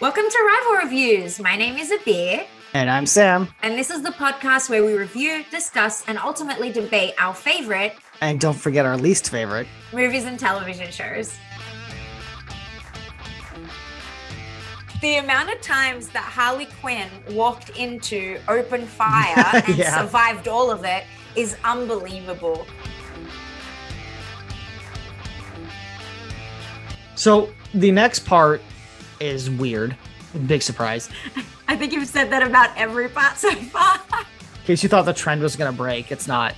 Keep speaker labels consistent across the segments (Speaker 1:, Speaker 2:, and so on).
Speaker 1: Welcome to Rival Reviews. My name is Abir,
Speaker 2: And I'm Sam.
Speaker 1: and this is the podcast where we review, discuss, and ultimately debate our favorite
Speaker 2: And don't forget our least favorite.
Speaker 1: movies and television shows. The amount of times that Harley Quinn walked into open fire and
Speaker 2: Yeah.
Speaker 1: survived all of it is unbelievable.
Speaker 2: So the next part is weird. Big surprise.
Speaker 1: I think you've said that about every part so far.
Speaker 2: In case you thought the trend was going to break, it's not.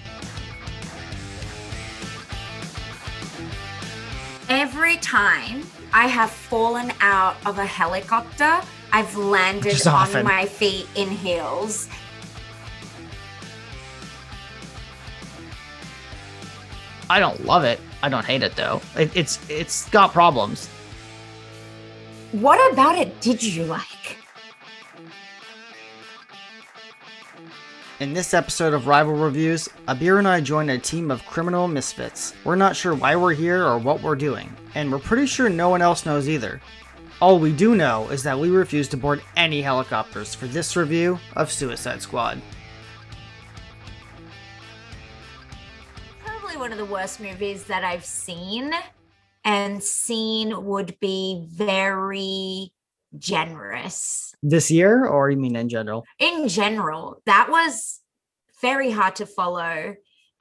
Speaker 1: Every time I have fallen out of a helicopter, I've landed on
Speaker 2: often.
Speaker 1: my feet in heels.
Speaker 2: I don't love it. I don't hate it though. It, it's it's got problems.
Speaker 1: What about it did you like?
Speaker 2: In this episode of Rival Reviews, Abir and I join a team of criminal misfits. We're not sure why we're here or what we're doing, and we're pretty sure no one else knows either. All we do know is that we refuse to board any helicopters for this review of Suicide Squad.
Speaker 1: Probably one of the worst movies that I've seen, and seen would be very generous.
Speaker 2: This year, or you mean in general?
Speaker 1: In general, that was very hard to follow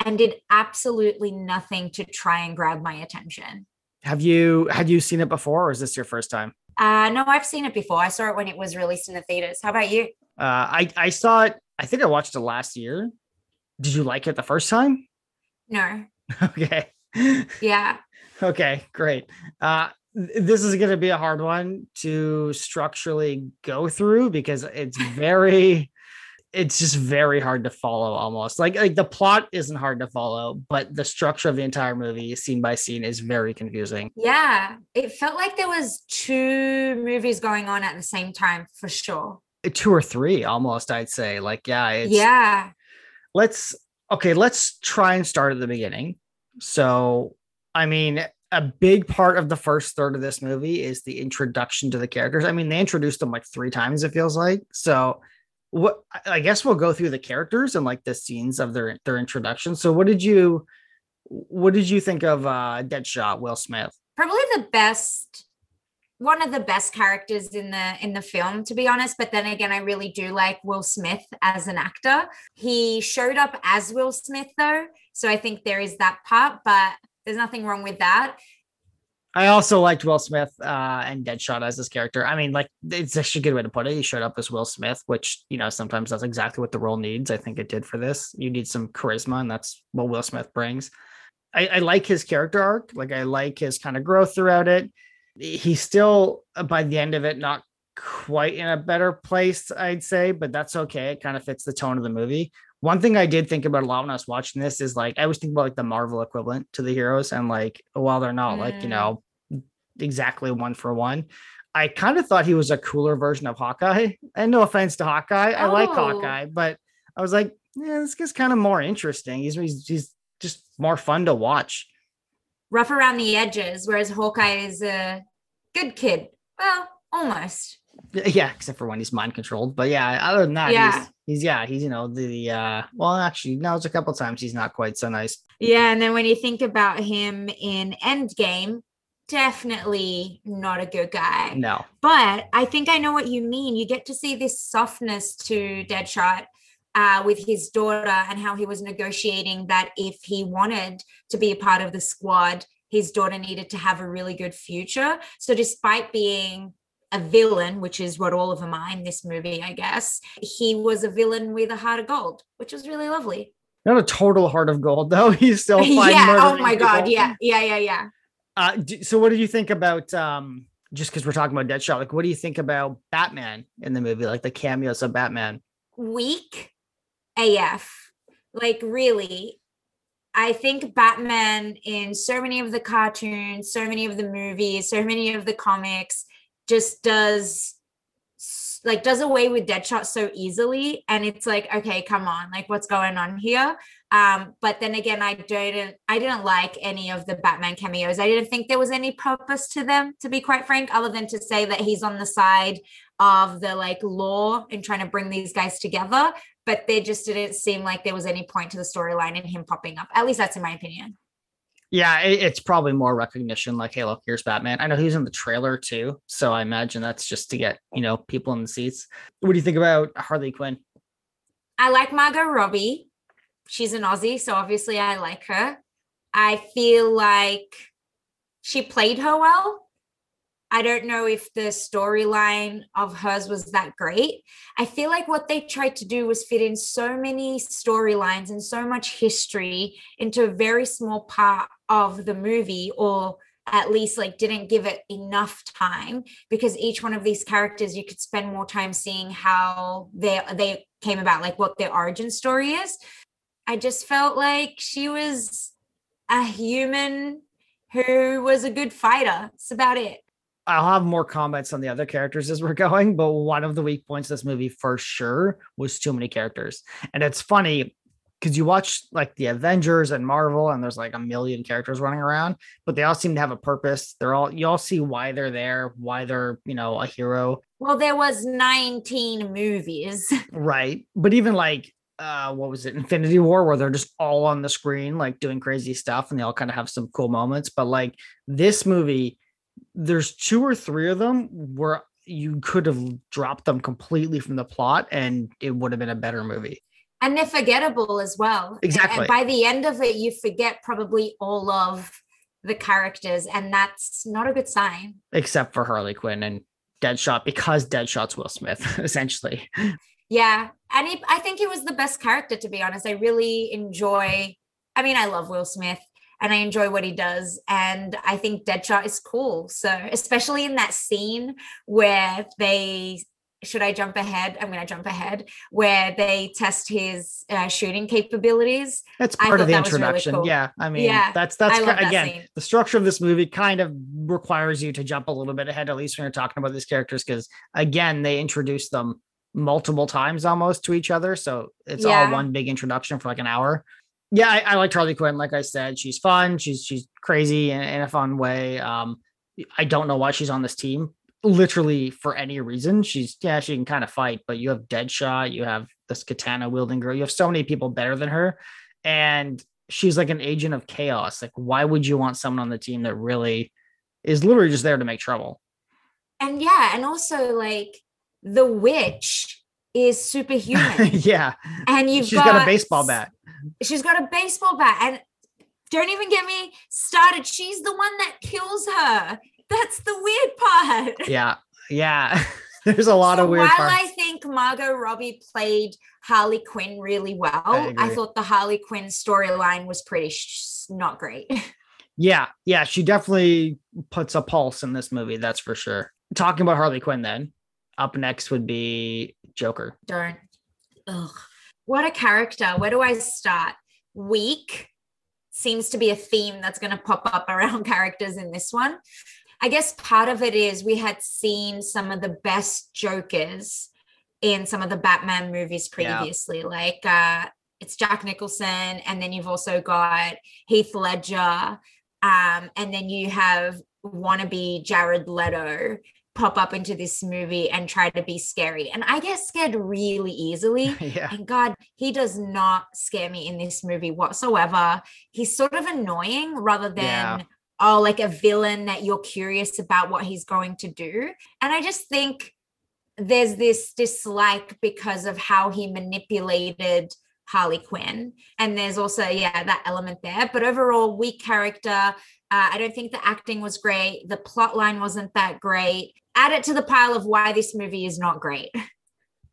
Speaker 1: and did absolutely nothing to try and grab my attention.
Speaker 2: Have you had you seen it before, or is this your first time?
Speaker 1: Uh, no, I've seen it before. I saw it when it was released in the theaters. How about you?
Speaker 2: Uh, I I saw it. I think I watched it last year. Did you like it the first time?
Speaker 1: No.
Speaker 2: Okay.
Speaker 1: Yeah.
Speaker 2: Okay, great. Uh, this is going to be a hard one to structurally go through because it's very, it's just very hard to follow almost. Like, like the plot isn't hard to follow, but the structure of the entire movie, scene by scene, is very confusing.
Speaker 1: Yeah. It felt like there was two movies going on at the same time for sure.
Speaker 2: Two or three, almost, I'd say. Like, yeah, it's,
Speaker 1: yeah.
Speaker 2: let's okay let's try and start at the beginning so i mean a big part of the first third of this movie is the introduction to the characters. I mean they introduced them like three times it feels like. So what I- guess we'll go through the characters and like the scenes of their their introduction. So what did you what did you think of uh deadshot will smith?
Speaker 1: Probably the best one of the best characters in the in the film to be honest. But then again I really do like Will Smith as an actor. He showed up as Will Smith though, so I think there is that part. But there's nothing wrong with that.
Speaker 2: I also liked Will Smith uh, and Deadshot as his character. I mean, like it's actually a good way to put it. He showed up as Will Smith, which you know sometimes that's exactly what the role needs. I think it did for this. You need some charisma, and that's what Will Smith brings. I, I like his character arc. Like I like his kind of growth throughout it. He's still uh, by the end of it not quite in a better place, I'd say, but that's okay. It kind of fits the tone of the movie. One thing I did think about a lot when I was watching this is like I always think about like the Marvel equivalent to the heroes, and like while they're not like you
Speaker 1: Mm.
Speaker 2: know exactly one for one. I kind of thought he was a cooler version of Hawkeye. And no offense to Hawkeye, I like
Speaker 1: Oh.
Speaker 2: Hawkeye, but I was like, yeah, this guy's kind of more interesting. He's, he's he's just more fun to watch.
Speaker 1: Rough around the edges whereas Hawkeye is a good kid. Well, almost.
Speaker 2: Yeah, except for when he's mind controlled. But yeah, other than that,
Speaker 1: Yeah.
Speaker 2: he's, he's yeah, he's you know the uh well actually no, it's a couple times he's not quite so nice.
Speaker 1: Yeah, and then when you think about him in Endgame, definitely not a good guy.
Speaker 2: No.
Speaker 1: But I think I know what you mean. You get to see this softness to Deadshot uh, with his daughter and how he was negotiating that if he wanted to be a part of the squad, his daughter needed to have a really good future. So, despite being a villain, which is what all of them are in this movie, I guess, he was a villain with a heart of gold, which was really lovely.
Speaker 2: Not a total heart of gold though. He's still
Speaker 1: yeah. Oh my God. Yeah. Yeah. Yeah. Yeah.
Speaker 2: Uh, so what do you think about um just because we're talking about Deadshot? Like, what do you think about Batman in the movie? Like the cameos of Batman.
Speaker 1: weak AF. Like, really, I think Batman in so many of the cartoons, so many of the movies, so many of the comics just does like does away with Deadshot so easily, and it's like, okay, come on, like what's going on here? Um, but then again, I didn't I didn't like any of the Batman cameos. I didn't think there was any purpose to them, to be quite frank, other than to say that he's on the side of the like law and trying to bring these guys together. But there just didn't seem like there was any point to the storyline in him popping up. At least that's in my opinion.
Speaker 2: Yeah, it, it's probably more recognition. Like, hey, look, here's Batman. I know he's in the trailer too, so I imagine that's just to get you know people in the seats. What do you think about Harley Quinn?
Speaker 1: I like Margot Robbie. She's an Aussie, so obviously I like her. I feel like she played her well. I don't know if the storyline of hers was that great. I feel like what they tried to do was fit in so many storylines and so much history into a very small part of the movie, or at least like didn't give it enough time because each one of these characters you could spend more time seeing how they they came about, like what their origin story is. I just felt like she was a human who was a good fighter. That's about it.
Speaker 2: I'll have more comments on the other characters as we're going, but one of the weak points of this movie for sure was too many characters. And it's funny because you watch like the Avengers and Marvel, and there's like a million characters running around, but they all seem to have a purpose. They're all you all see why they're there, why they're you know a hero.
Speaker 1: Well, there was 19 movies.
Speaker 2: Right. But even like uh what was it, Infinity War, where they're just all on the screen, like doing crazy stuff, and they all kind of have some cool moments. But like this movie there's two or three of them where you could have dropped them completely from the plot and it would have been a better movie.
Speaker 1: And they're forgettable as well.
Speaker 2: Exactly.
Speaker 1: And by the end of it, you forget probably all of the characters, and that's not a good sign.
Speaker 2: Except for Harley Quinn and Deadshot, because Deadshot's Will Smith, essentially.
Speaker 1: Yeah. And he, I think he was the best character, to be honest. I really enjoy, I mean, I love Will Smith and I enjoy what he does. And I think Deadshot is cool. So, especially in that scene where they should I jump ahead? I'm going to jump ahead where they test his uh, shooting capabilities.
Speaker 2: That's part of the introduction. Really cool. Yeah, I mean, yeah, that's that's kind, again that the structure of this movie kind of requires you to jump a little bit ahead, at least when you're talking about these characters, because again, they introduce them multiple times almost to each other, so it's yeah. all one big introduction for like an hour yeah, I, I like Harley Quinn. Like I said, she's fun. She's she's crazy in, in, a fun way. Um, I don't know why she's on this team. Literally for any reason, she's yeah, she can kind of fight. But you have Deadshot, you have this katana wielding girl. You have so many people better than her, and she's like an agent of chaos. Like, why would you want someone on the team that really is literally just there to make trouble?
Speaker 1: And yeah, and also like the witch is superhuman.
Speaker 2: yeah,
Speaker 1: and you've
Speaker 2: she's
Speaker 1: got,
Speaker 2: got a baseball bat
Speaker 1: she's got a baseball bat and don't even get me started. She's the one that kills her. That's the weird part.
Speaker 2: Yeah. Yeah. There's a lot so of weird
Speaker 1: while
Speaker 2: parts.
Speaker 1: I think Margot Robbie played Harley Quinn really well, I, I thought the Harley Quinn storyline was pretty sh- not great.
Speaker 2: Yeah, yeah, she definitely puts a pulse in this movie, that's for sure. Talking about Harley Quinn then, up next would be Joker.
Speaker 1: Darn. Ugh what a character. Where do I start? Weak seems to be a theme that's going to pop up around characters in this one. I guess part of it is we had seen some of the best Jokers in some of the Batman movies previously, yeah. like uh, it's Jack Nicholson, and then you've also got Heath Ledger, um, and then you have wannabe Jared Leto pop up into this movie and try to be scary. And I get scared really easily.
Speaker 2: yeah.
Speaker 1: And God, he does not scare me in this movie whatsoever. He's sort of annoying rather than. Yeah. Oh, like a villain that you're curious about what he's going to do. And I just think there's this dislike because of how he manipulated Harley Quinn. And there's also, yeah, that element there. But overall, weak character, uh, I don't think the acting was great. The plot line wasn't that great. Add it to the pile of why this movie is not great.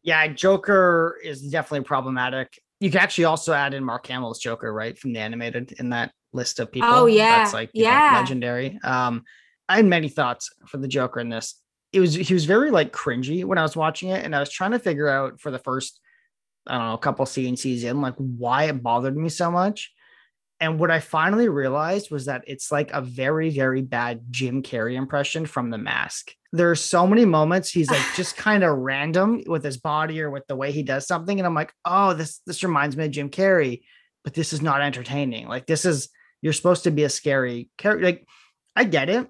Speaker 2: Yeah, Joker is definitely problematic. You can actually also add in Mark Hamill's Joker, right, from the animated in that list of people.
Speaker 1: Oh yeah,
Speaker 2: that's like
Speaker 1: yeah,
Speaker 2: know, legendary. Um, I had many thoughts for the Joker in this. It was he was very like cringy when I was watching it, and I was trying to figure out for the first I don't know a couple CNCs in like why it bothered me so much And what I finally realized was that it's like a very, very bad Jim Carrey impression from The Mask. There are so many moments he's like just kind of random with his body or with the way he does something, and I'm like, oh, this this reminds me of Jim Carrey, but this is not entertaining. Like this is you're supposed to be a scary character. Like I get it.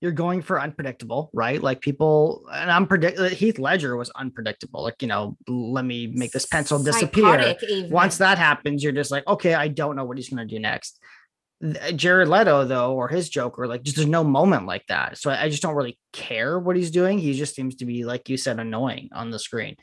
Speaker 2: You're going for unpredictable, right? Like people, and I'm predict. Uh, Heath Ledger was unpredictable. Like you know, let me make this pencil disappear.
Speaker 1: Even.
Speaker 2: Once that happens, you're just like, okay, I don't know what he's going to do next. Th- uh, Jared Leto, though, or his Joker, like just there's no moment like that. So I just don't really care what he's doing. He just seems to be, like you said, annoying on the screen.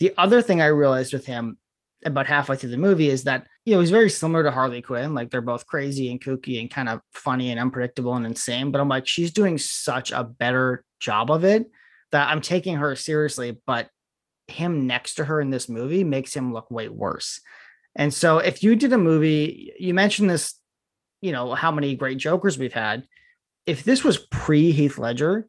Speaker 2: The other thing I realized with him about halfway through the movie is that you know he's very similar to Harley Quinn. Like they're both crazy and kooky and kind of funny and unpredictable and insane. But I'm like, she's doing such a better job of it that I'm taking her seriously. But him next to her in this movie makes him look way worse. And so if you did a movie, you mentioned this, you know, how many great Jokers we've had. If this was pre Heath Ledger,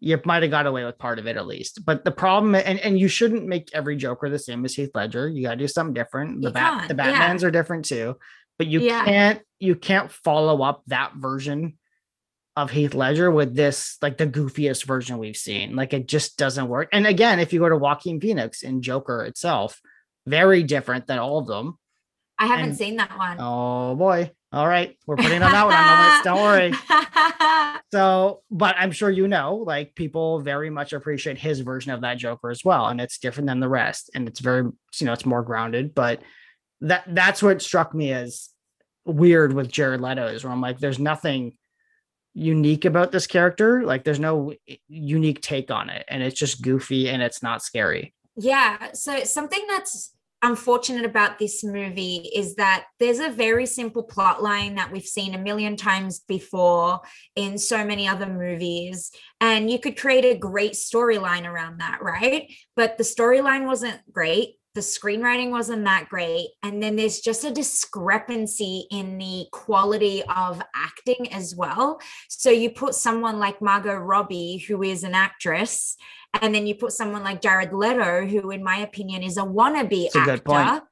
Speaker 2: you might have got away with part of it at least. But the problem, and, and you shouldn't make every Joker the same as Heath Ledger. You got to do something different. The
Speaker 1: You
Speaker 2: bat, the
Speaker 1: can't, yeah.
Speaker 2: Batmans are different too. But you
Speaker 1: Yeah.
Speaker 2: can't you can't follow up that version of Heath Ledger with this like the goofiest version we've seen. Like it just doesn't work. And again, if you go to Joaquin Phoenix in Joker itself, very different than all of them.
Speaker 1: I haven't
Speaker 2: and-
Speaker 1: seen that one.
Speaker 2: Oh boy. All right. We're putting on that one on the list. Don't worry. So, but I'm sure you know, like people very much appreciate his version of that Joker as well, and it's different than the rest, and it's very, you know, it's more grounded. But that that's what struck me as weird with Jared Leto is where I'm like, there's nothing unique about this character, like there's no unique take on it, and it's just goofy and it's not scary.
Speaker 1: Yeah. So something that's unfortunate about this movie is that there's a very simple plot line that we've seen a million times before in so many other movies. And you could create a great storyline around that, right? But the storyline wasn't great. The screenwriting wasn't that great. And then there's just a discrepancy in the quality of acting as well. So you put someone like Margot Robbie, who is an actress, and then you put someone like Jared Leto, who, in my opinion, is a wannabe
Speaker 2: a
Speaker 1: actor.
Speaker 2: point.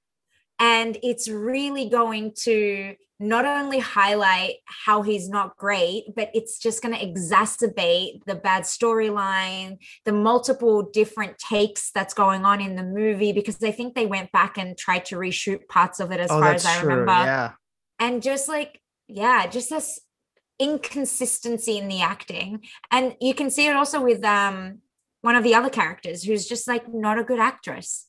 Speaker 1: And it's really going to not only highlight how he's not great, but it's just going to exacerbate the bad storyline, the multiple different takes that's going on in the movie, because I think they went back and tried to reshoot parts of it as far as I remember
Speaker 2: Yeah.
Speaker 1: and just like yeah just this inconsistency in the acting and you can see it also with um one of the other characters who's just like not a good actress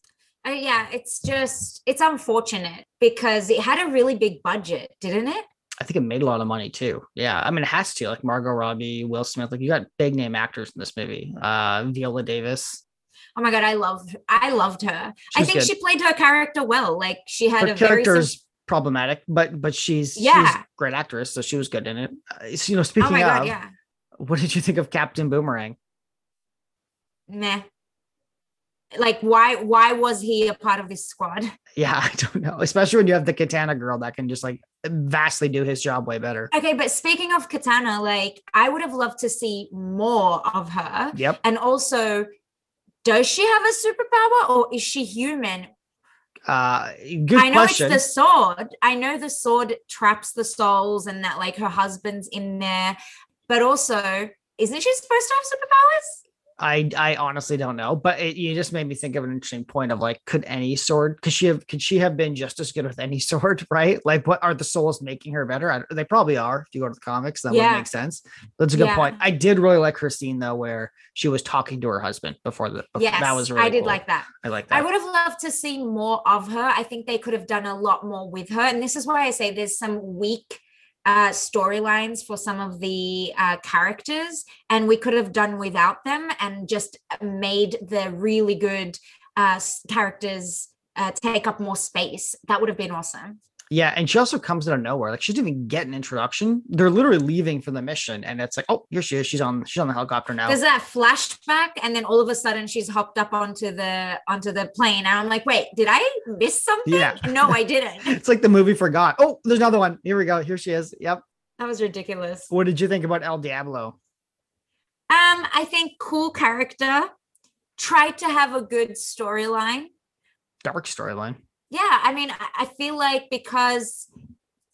Speaker 1: uh, yeah it's just it's unfortunate because it had a really big budget didn't it
Speaker 2: I think it made a lot of money too. Yeah. I mean, it has to, like Margot Robbie, Will Smith, like you got big name actors in this movie. Uh Viola Davis.
Speaker 1: oh my god i love i loved her i think
Speaker 2: good.
Speaker 1: she played her character well like she had
Speaker 2: her
Speaker 1: a very
Speaker 2: character
Speaker 1: sim-
Speaker 2: is problematic, but but she's she's
Speaker 1: Yeah.
Speaker 2: a great actress, so she was good in it. Uh, so, you know,
Speaker 1: oh
Speaker 2: speaking
Speaker 1: my
Speaker 2: of,
Speaker 1: god yeah
Speaker 2: what did you think of Captain Boomerang?
Speaker 1: Meh like why why was he a part of this squad
Speaker 2: Yeah, I don't know. Especially when you have the Katana girl that can just like vastly do his job way better.
Speaker 1: Okay, but speaking of Katana, like I would have loved to see more of her.
Speaker 2: Yep.
Speaker 1: And also, does she have a superpower or is she human?
Speaker 2: Uh good
Speaker 1: I know
Speaker 2: question.
Speaker 1: it's the sword. I know the sword traps the souls and that like her husband's in there. But also, isn't she supposed to have superpowers?
Speaker 2: I I honestly don't know, but it, you just made me think of an interesting point of like, could any sword could she have could she have been just as good with any sword, right? Like, what are the souls making her better? I, they probably are. If you go to the comics, that would make sense. That's a good
Speaker 1: Yeah.
Speaker 2: point. I did really like her scene though, where she was talking to her husband before the. before-
Speaker 1: Yes,
Speaker 2: that was really
Speaker 1: I did
Speaker 2: cool.
Speaker 1: like that.
Speaker 2: I like that.
Speaker 1: I would have loved to see more of her. I think they could have done a lot more with her. And this is why I say there's some weak uh, storylines for some of the uh, characters, and we could have done without them and just made the really good uh, characters uh, take up more space. That would have been awesome.
Speaker 2: Yeah, and she also comes out of nowhere. Like she didn't even get an introduction. They're literally leaving for the mission, and it's like, oh, here she is. She's on. She's on the helicopter now.
Speaker 1: There's that flashback, and then all of a sudden she's hopped up onto the onto the plane, and I'm like, wait, did I miss something?
Speaker 2: Yeah.
Speaker 1: No, I didn't.
Speaker 2: it's like the movie forgot. Oh, there's another one. Here we go. Here she is. Yep.
Speaker 1: That was ridiculous.
Speaker 2: What did you think about El Diablo?
Speaker 1: Um, I think cool character. Tried to have a good storyline.
Speaker 2: Dark storyline.
Speaker 1: Yeah, I mean, I, feel like because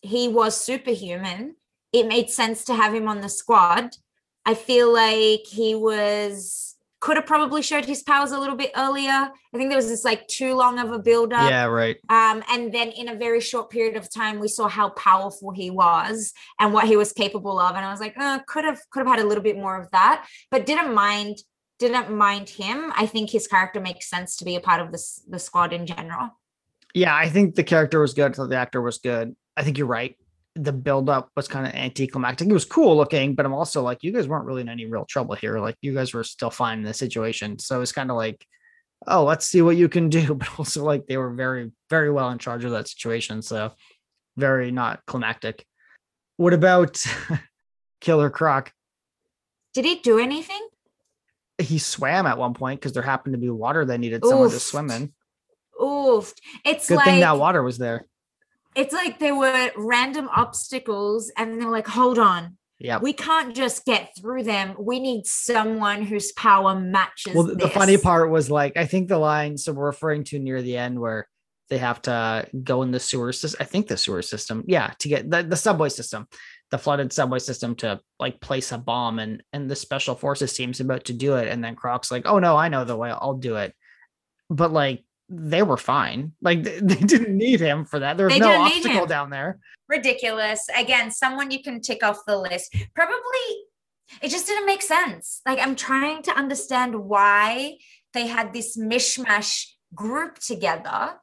Speaker 1: he was superhuman, it made sense to have him on the squad. I feel like he was could have probably showed his powers a little bit earlier. I think there was this like too long of a build up.
Speaker 2: Yeah, right.
Speaker 1: Um, and then in a very short period of time, we saw how powerful he was and what he was capable of. And I was like, oh, could have could have had a little bit more of that, but didn't mind didn't mind him. I think his character makes sense to be a part of this the squad in general.
Speaker 2: Yeah, I think the character was good. So the actor was good. I think you're right the buildup was kind of anticlimactic. It was cool looking, but I'm also like, you guys weren't really in any real trouble here. Like you guys were still fine in the situation. So it's kind of like, oh, let's see what you can do. But also like they were very, very well in charge of that situation. So very not climactic. What about Killer Croc?
Speaker 1: Did he do anything?
Speaker 2: He swam at one point because there happened to be water that needed Oof. someone to swim in.
Speaker 1: Oof. It's
Speaker 2: good
Speaker 1: like,
Speaker 2: thing that water was there.
Speaker 1: It's like there were random obstacles and they're like hold on.
Speaker 2: Yeah
Speaker 1: we can't just get through them. We need someone whose power matches
Speaker 2: well
Speaker 1: this.
Speaker 2: the funny part was like i think the line so we're referring to near the end where they have to go in the sewer system i think the sewer system yeah to get the, the subway system the flooded subway system to like place a bomb and and the special forces team's about to do it. And then croc's like oh no i know the way. I'll do it. But like they were fine. Like they, they didn't need him for that. There was no obstacle down there.
Speaker 1: Ridiculous. Again, someone you can tick off the list. Probably it just didn't make sense. Like I'm trying to understand why they had this mishmash group together.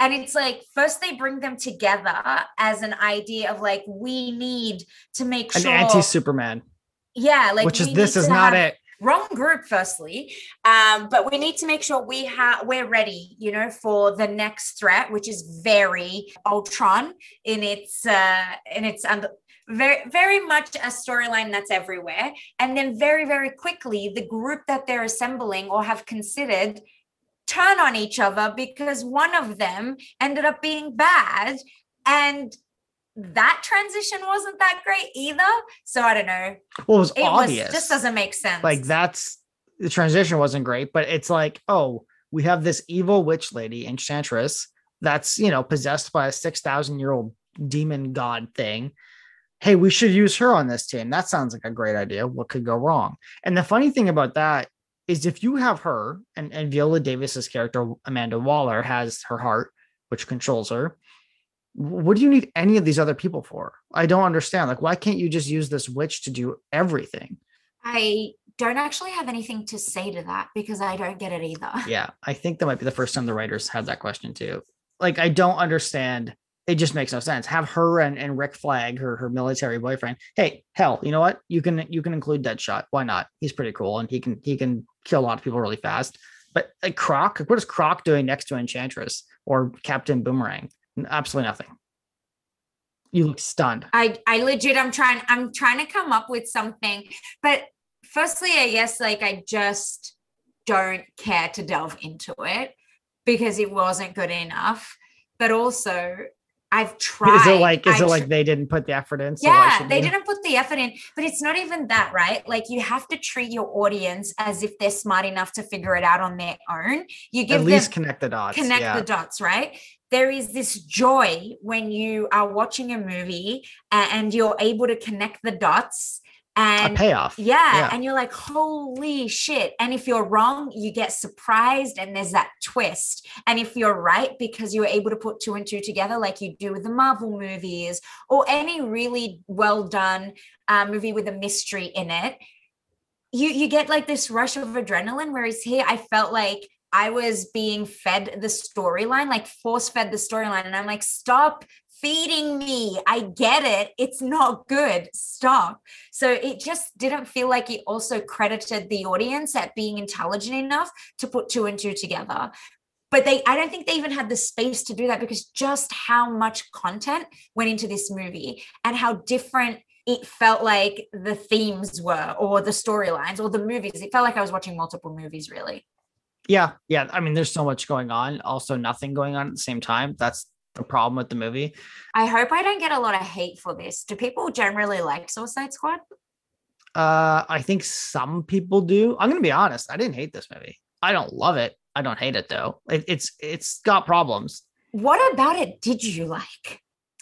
Speaker 1: And it's like first they bring them together as an idea of like we need to make
Speaker 2: an
Speaker 1: sure An
Speaker 2: anti-Superman.
Speaker 1: Yeah, like
Speaker 2: which is this is not have, it
Speaker 1: wrong group firstly um, but we need to make sure we have we're ready you know for the next threat which is very ultron in its uh in its under very very much a storyline that's everywhere. And then very very quickly the group that they're assembling or have considered turn on each other because one of them ended up being bad. And that transition wasn't that great either. So I don't know.
Speaker 2: Well, it was it obvious.
Speaker 1: Was, just doesn't make sense.
Speaker 2: Like that's the transition wasn't great, but it's like, oh, we have this evil witch lady, Enchantress, that's you know possessed by a six thousand year old demon god thing. Hey, we should use her on this team. That sounds like a great idea. What could go wrong? And the funny thing about that is if you have her and, and Viola Davis's character, Amanda Waller, has her heart, which controls her what do you need any of these other people for? I don't understand. Like, why can't you just use this witch to do everything?
Speaker 1: I don't actually have anything to say to that because I don't get it either.
Speaker 2: Yeah, I think that might be the first time the writers had that question too. Like, I don't understand. It just makes no sense. Have her and, and Rick Flag, her her military boyfriend. Hey, hell, you know what? You can you can include Deadshot. Why not? He's pretty cool and he can he can kill a lot of people really fast. But like Croc, what is Croc doing next to Enchantress or Captain Boomerang? Absolutely nothing. You look stunned.
Speaker 1: I I legit I'm trying I'm trying to come up with something. But firstly, I guess like I just don't care to delve into it because it wasn't good enough. But also I've tried.
Speaker 2: Is it like is I it like they didn't put the effort in?
Speaker 1: So yeah, they didn't put the effort in. But it's not even that, right? Like you have to treat your audience as if they're smart enough to figure it out on their own. You give
Speaker 2: at least connect the dots.
Speaker 1: Connect
Speaker 2: yeah.
Speaker 1: the dots, right? there is this joy when you are watching a movie and you're able to connect the dots and
Speaker 2: a payoff.
Speaker 1: Yeah, yeah, And you're like, holy shit. And if you're wrong, you get surprised and there's that twist. And if you're right, because you're able to put two and two together, like you do with the Marvel movies or any really well done uh, movie with a mystery in it, you you get like this rush of adrenaline. Whereas here, I felt like I was being fed the storyline, like force fed the storyline. And I'm like, stop feeding me. I get it. It's not good. Stop. So it just didn't feel like it also credited the audience at being intelligent enough to put two and two together. But they, I don't think they even had the space to do that because just how much content went into this movie and how different it felt like the themes were or the storylines or the movies. It felt like I was watching multiple movies, really.
Speaker 2: Yeah, yeah. I mean, there's so much going on, also nothing going on at the same time. That's the problem with the movie.
Speaker 1: I hope I don't get a lot of hate for this. Do people generally like Suicide Squad?
Speaker 2: Uh, I think some people do. I'm gonna be honest. I didn't hate this movie. I don't love it. I don't hate it though. It, it's it's got problems.
Speaker 1: What about it did you like?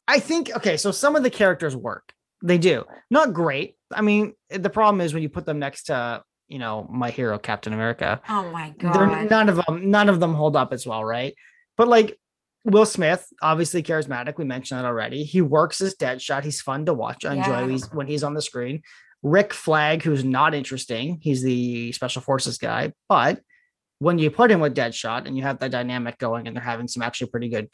Speaker 2: I think okay, so some of the characters work. They do. Not great. I mean, the problem is when you put them next to, you know, my hero Captain America.
Speaker 1: Oh my god.
Speaker 2: none of them none of them hold up as well, right? But like Will Smith, obviously charismatic. We mentioned that already. He works as Deadshot. He's fun to watch. I enjoy
Speaker 1: Yeah.
Speaker 2: when he's on the screen. Rick Flag, who's not interesting. He's the special forces guy. But when you put him with Deadshot and you have that dynamic going and they're having some actually pretty good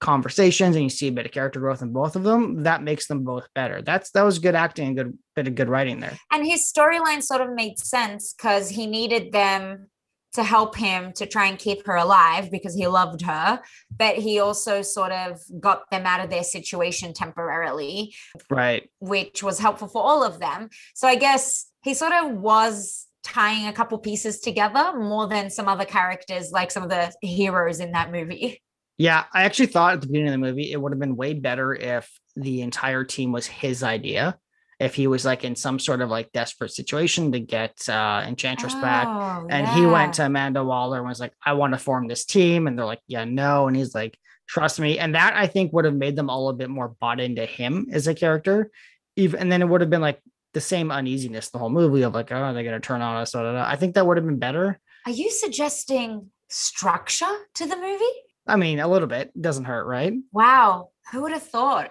Speaker 2: conversations and you see a bit of character growth in both of them, that makes them both better. That's that was good acting and good bit of good writing there.
Speaker 1: and his storyline sort of made sense because he needed them to help him to try and keep her alive because he loved her but he also sort of got them out of their situation temporarily
Speaker 2: Right.
Speaker 1: which was helpful for all of them so i guess he sort of was tying a couple pieces together more than some other characters like some of the heroes in that movie
Speaker 2: Yeah, I actually thought at the beginning of the movie it would have been way better if the entire team was his idea. If he was like in some sort of like desperate situation to get uh Enchantress back.
Speaker 1: Oh,
Speaker 2: And he went to Amanda Waller and was like, I want to form this team. And they're like, Yeah, no. And he's like, trust me. And that I think would have made them all a bit more bought into him as a character. Even and then it would have been like the same uneasiness the whole movie of like, oh, they're gonna turn on us. da, da, da. I think that would have been better.
Speaker 1: are you suggesting structure to the movie
Speaker 2: I mean, a little bit doesn't hurt, right?
Speaker 1: wow who would have thought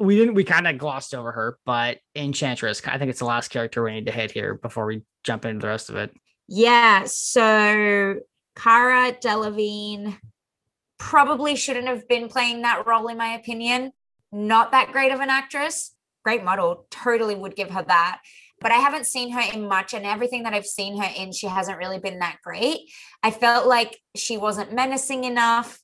Speaker 2: we didn't we kind of glossed over her but enchantress i think it's the last character we need to hit here before we jump into the rest of it
Speaker 1: Yeah, so Cara Delevingne probably shouldn't have been playing that role, in my opinion. Not that great of an actress, great model, totally would give her that. But I haven't seen her in much, and everything that I've seen her in, she hasn't really been that great. I felt like she wasn't menacing enough.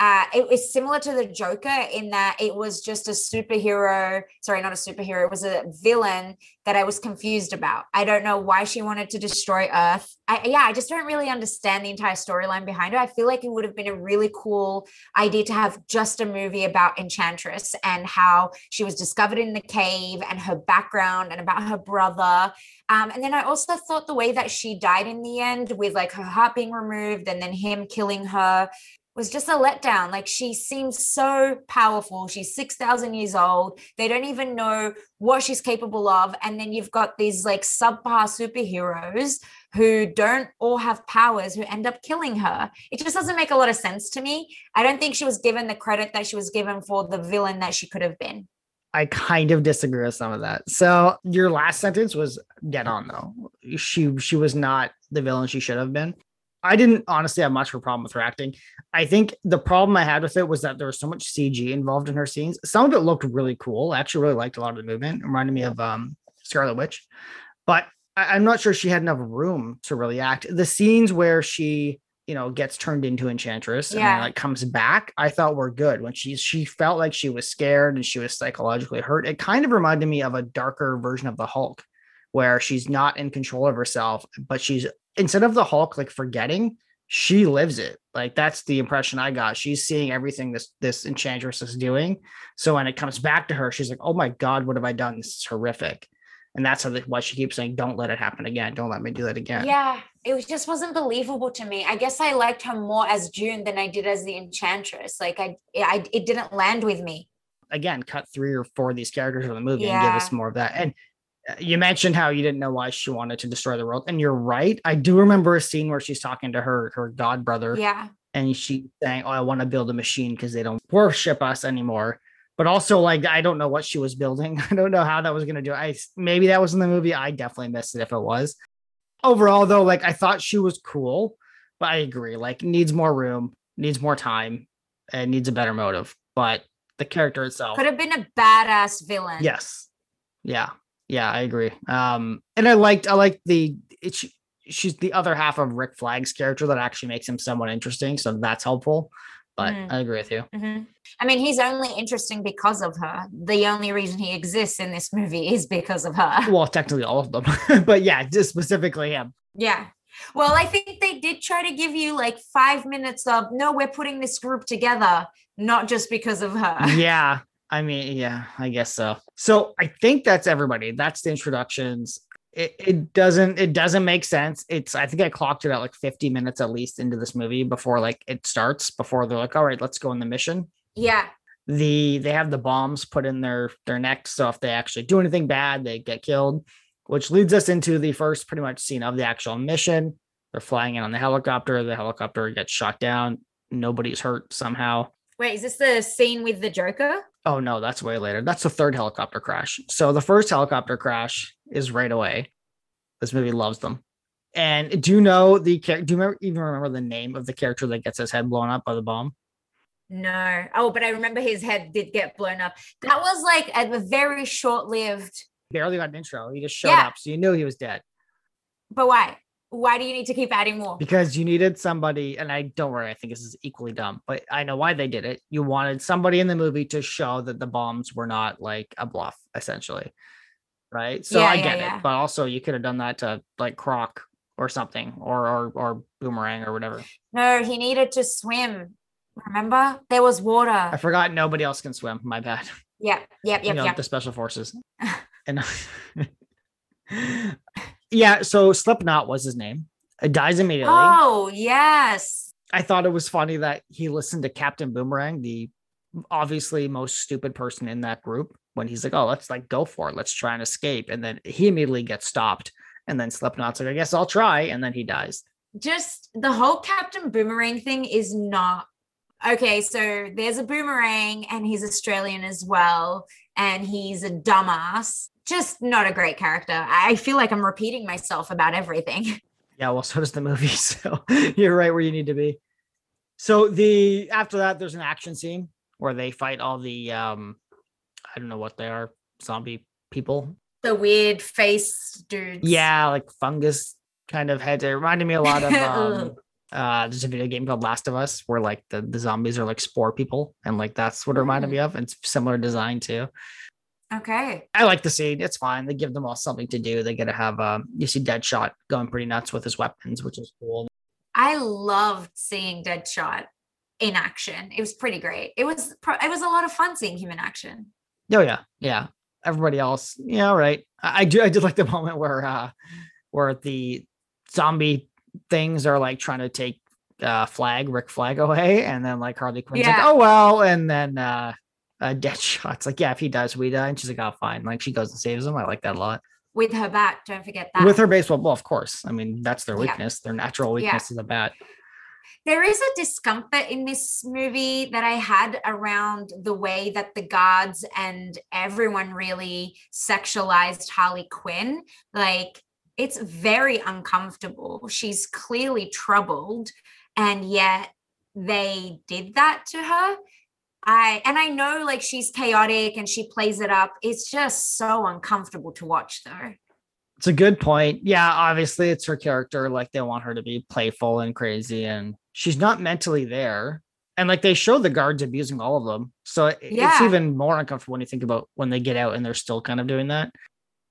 Speaker 1: Uh, it was similar to the Joker in that it was just a superhero. Sorry, not a superhero. It was a villain that I was confused about. I don't know why she wanted to destroy Earth. I, yeah, I just don't really understand the entire storyline behind her. I feel like it would have been a really cool idea to have just a movie about Enchantress and how she was discovered in the cave and her background and about her brother. Um, and then I also thought the way that she died in the end, with like her heart being removed and then him killing her, was just a letdown. Like she seems so powerful. She's 6,000 years old. They don't even know what she's capable of. And then you've got these like subpar superheroes who don't all have powers who end up killing her. It just doesn't make a lot of sense to me. I don't think she was given the credit that she was given for the villain that she could have been.
Speaker 2: i kind of disagree with some of that so your last sentence was dead on though she she was not the villain she should have been i didn't honestly have much of a problem with her acting i think the problem i had with it was that there was so much cg involved in her scenes some of it looked really cool i actually really liked a lot of the movement it reminded me of um scarlet witch but I, I'm not sure she had enough room to really act. The scenes where she, you know, gets turned into Enchantress and then, like comes back, I thought were good. When she she felt like she was scared and she was psychologically hurt. It kind of reminded me of a darker version of the Hulk, where she's not in control of herself, but she's instead of the Hulk like forgetting, she lives it. Like that's the impression I got. She's seeing everything this this Enchantress is doing. So when it comes back to her, she's like, "Oh my god, what have I done? This is horrific." And that's how the, why she keeps saying, "Don't let it happen again. Don't let me do that again."
Speaker 1: Yeah, it was just wasn't believable to me. I guess I liked her more as June than I did as the Enchantress. Like I, I it didn't land with me.
Speaker 2: Again, cut three or four of these characters from the movie and give us more of that. And you mentioned how you didn't know why she wanted to destroy the world, and you're right. I do remember a scene where she's talking to her her god brother,
Speaker 1: Yeah,
Speaker 2: and she's saying, "Oh, I want to build a machine because they don't worship us anymore." But also, like, I don't know what she was building. I don't know how that was going to do. I maybe that was in the movie. I definitely missed it if it was. Overall, though, like I thought she was cool, but I agree. Like, needs more room, needs more time, and needs a better motive. But the character itself,
Speaker 1: could have been a badass villain.
Speaker 2: yes, yeah, yeah, I agree. Um, and I liked, I liked the it's she's the other half of Rick Flag's character that actually makes him somewhat interesting. So that's helpful. But
Speaker 1: Mm.
Speaker 2: I agree with you.
Speaker 1: Mhm. I mean, he's only interesting because of her. The only reason he exists in this movie is because of her.
Speaker 2: Well, technically all of them, but yeah, just specifically him.
Speaker 1: Yeah. Well, I think they did try to give you like five minutes of no, we're putting this group together, not just because of her.
Speaker 2: yeah, I mean, yeah, I guess so. So I think that's everybody. That's the introductions. It, it doesn't it doesn't make sense. It's I think I clocked it at like 50 minutes at least into this movie before like it starts, before they're like, all right, let's go on the mission.
Speaker 1: Yeah.
Speaker 2: the they have the bombs put in their their necks so if they actually do anything bad they get killed which leads us into the first pretty much scene of the actual mission they're flying in on the helicopter the helicopter gets shot down nobody's hurt somehow
Speaker 1: Wait, is this the scene with the Joker?
Speaker 2: Oh no that's way later that's the third helicopter crash so the first helicopter crash is right away this movie loves them and do you know the character do you remember, even remember the name of the character that gets his head blown up by the bomb
Speaker 1: No. Oh, but I remember his head did get blown up. That was like a very short-lived.
Speaker 2: barely got an intro he just showed
Speaker 1: Yeah.
Speaker 2: up so you knew he was dead
Speaker 1: But why? Why do you need to keep adding more?
Speaker 2: because you needed somebody and i don't worry i think this is equally dumb but i know why they did it you wanted somebody in the movie to show that the bombs were not like a bluff essentially right so
Speaker 1: Yeah,
Speaker 2: i
Speaker 1: yeah,
Speaker 2: get
Speaker 1: yeah.
Speaker 2: it but also you could have done that to like croc or something or or or boomerang or whatever
Speaker 1: No, he needed to swim. Remember? There was water.
Speaker 2: i forgot nobody else can swim my bad
Speaker 1: Yep, yep,
Speaker 2: you
Speaker 1: yep,
Speaker 2: know
Speaker 1: yep.
Speaker 2: the special forces and yeah so slipknot was his name it dies immediately
Speaker 1: Oh, yes.
Speaker 2: I thought it was funny that he listened to Captain Boomerang, the obviously most stupid person in that group, when he's like, "Oh, let's like go for it, let's try and escape," and then he immediately gets stopped, and then Slipknot's like, "I guess I'll try," and then he dies.
Speaker 1: Just the whole Captain Boomerang thing is not okay. So there's a boomerang, and he's Australian as well, and he's a dumbass. Just not a great character. I feel like I'm repeating myself about everything.
Speaker 2: Yeah, well, so does the movie, so you're right where you need to be. So the after that, there's an action scene where they fight all the um, I don't know what they are, zombie people,
Speaker 1: The weird face dudes.
Speaker 2: Yeah, like fungus kind of heads. It reminded me a lot of um uh there's a video game called Last of Us where like the, the zombies are like spore people and like that's what it reminded
Speaker 1: Mm.
Speaker 2: me of. It's similar design too.
Speaker 1: Okay.
Speaker 2: I like the scene. It's fine. They give them all something to do. They get to have um you see Deadshot going pretty nuts with his weapons, which is cool.
Speaker 1: I loved seeing Deadshot in action. It was pretty great. It was pro- it was a lot of fun seeing him in action.
Speaker 2: Oh yeah, yeah. Everybody else, yeah, all right. I, I do. I did like the moment where uh where the zombie things are like trying to take uh Flag Rick Flag away, and then like Harley Quinn's like, oh well, and then uh, uh Deadshot's like, yeah, if he dies, we die, and she's like, oh fine. Like she goes and saves him. I like that a lot.
Speaker 1: With her back, don't forget that.
Speaker 2: With her baseball, well, of course. I mean, that's their
Speaker 1: Yeah.
Speaker 2: weakness. Their natural
Speaker 1: Yeah.
Speaker 2: weakness is a bat.
Speaker 1: there is a discomfort in this movie that I had around the way that the guards and everyone really sexualized Harley Quinn. Like it's very uncomfortable. She's clearly troubled, and yet they did that to her. I and I know like she's chaotic and she plays it up. It's just so uncomfortable to watch though.
Speaker 2: It's a good point. Yeah, obviously it's her character. Like they want her to be playful and crazy, and she's not mentally there. And like they show the guards abusing all of them. So it- it's even more uncomfortable when you think about when they get out and they're still kind of doing that.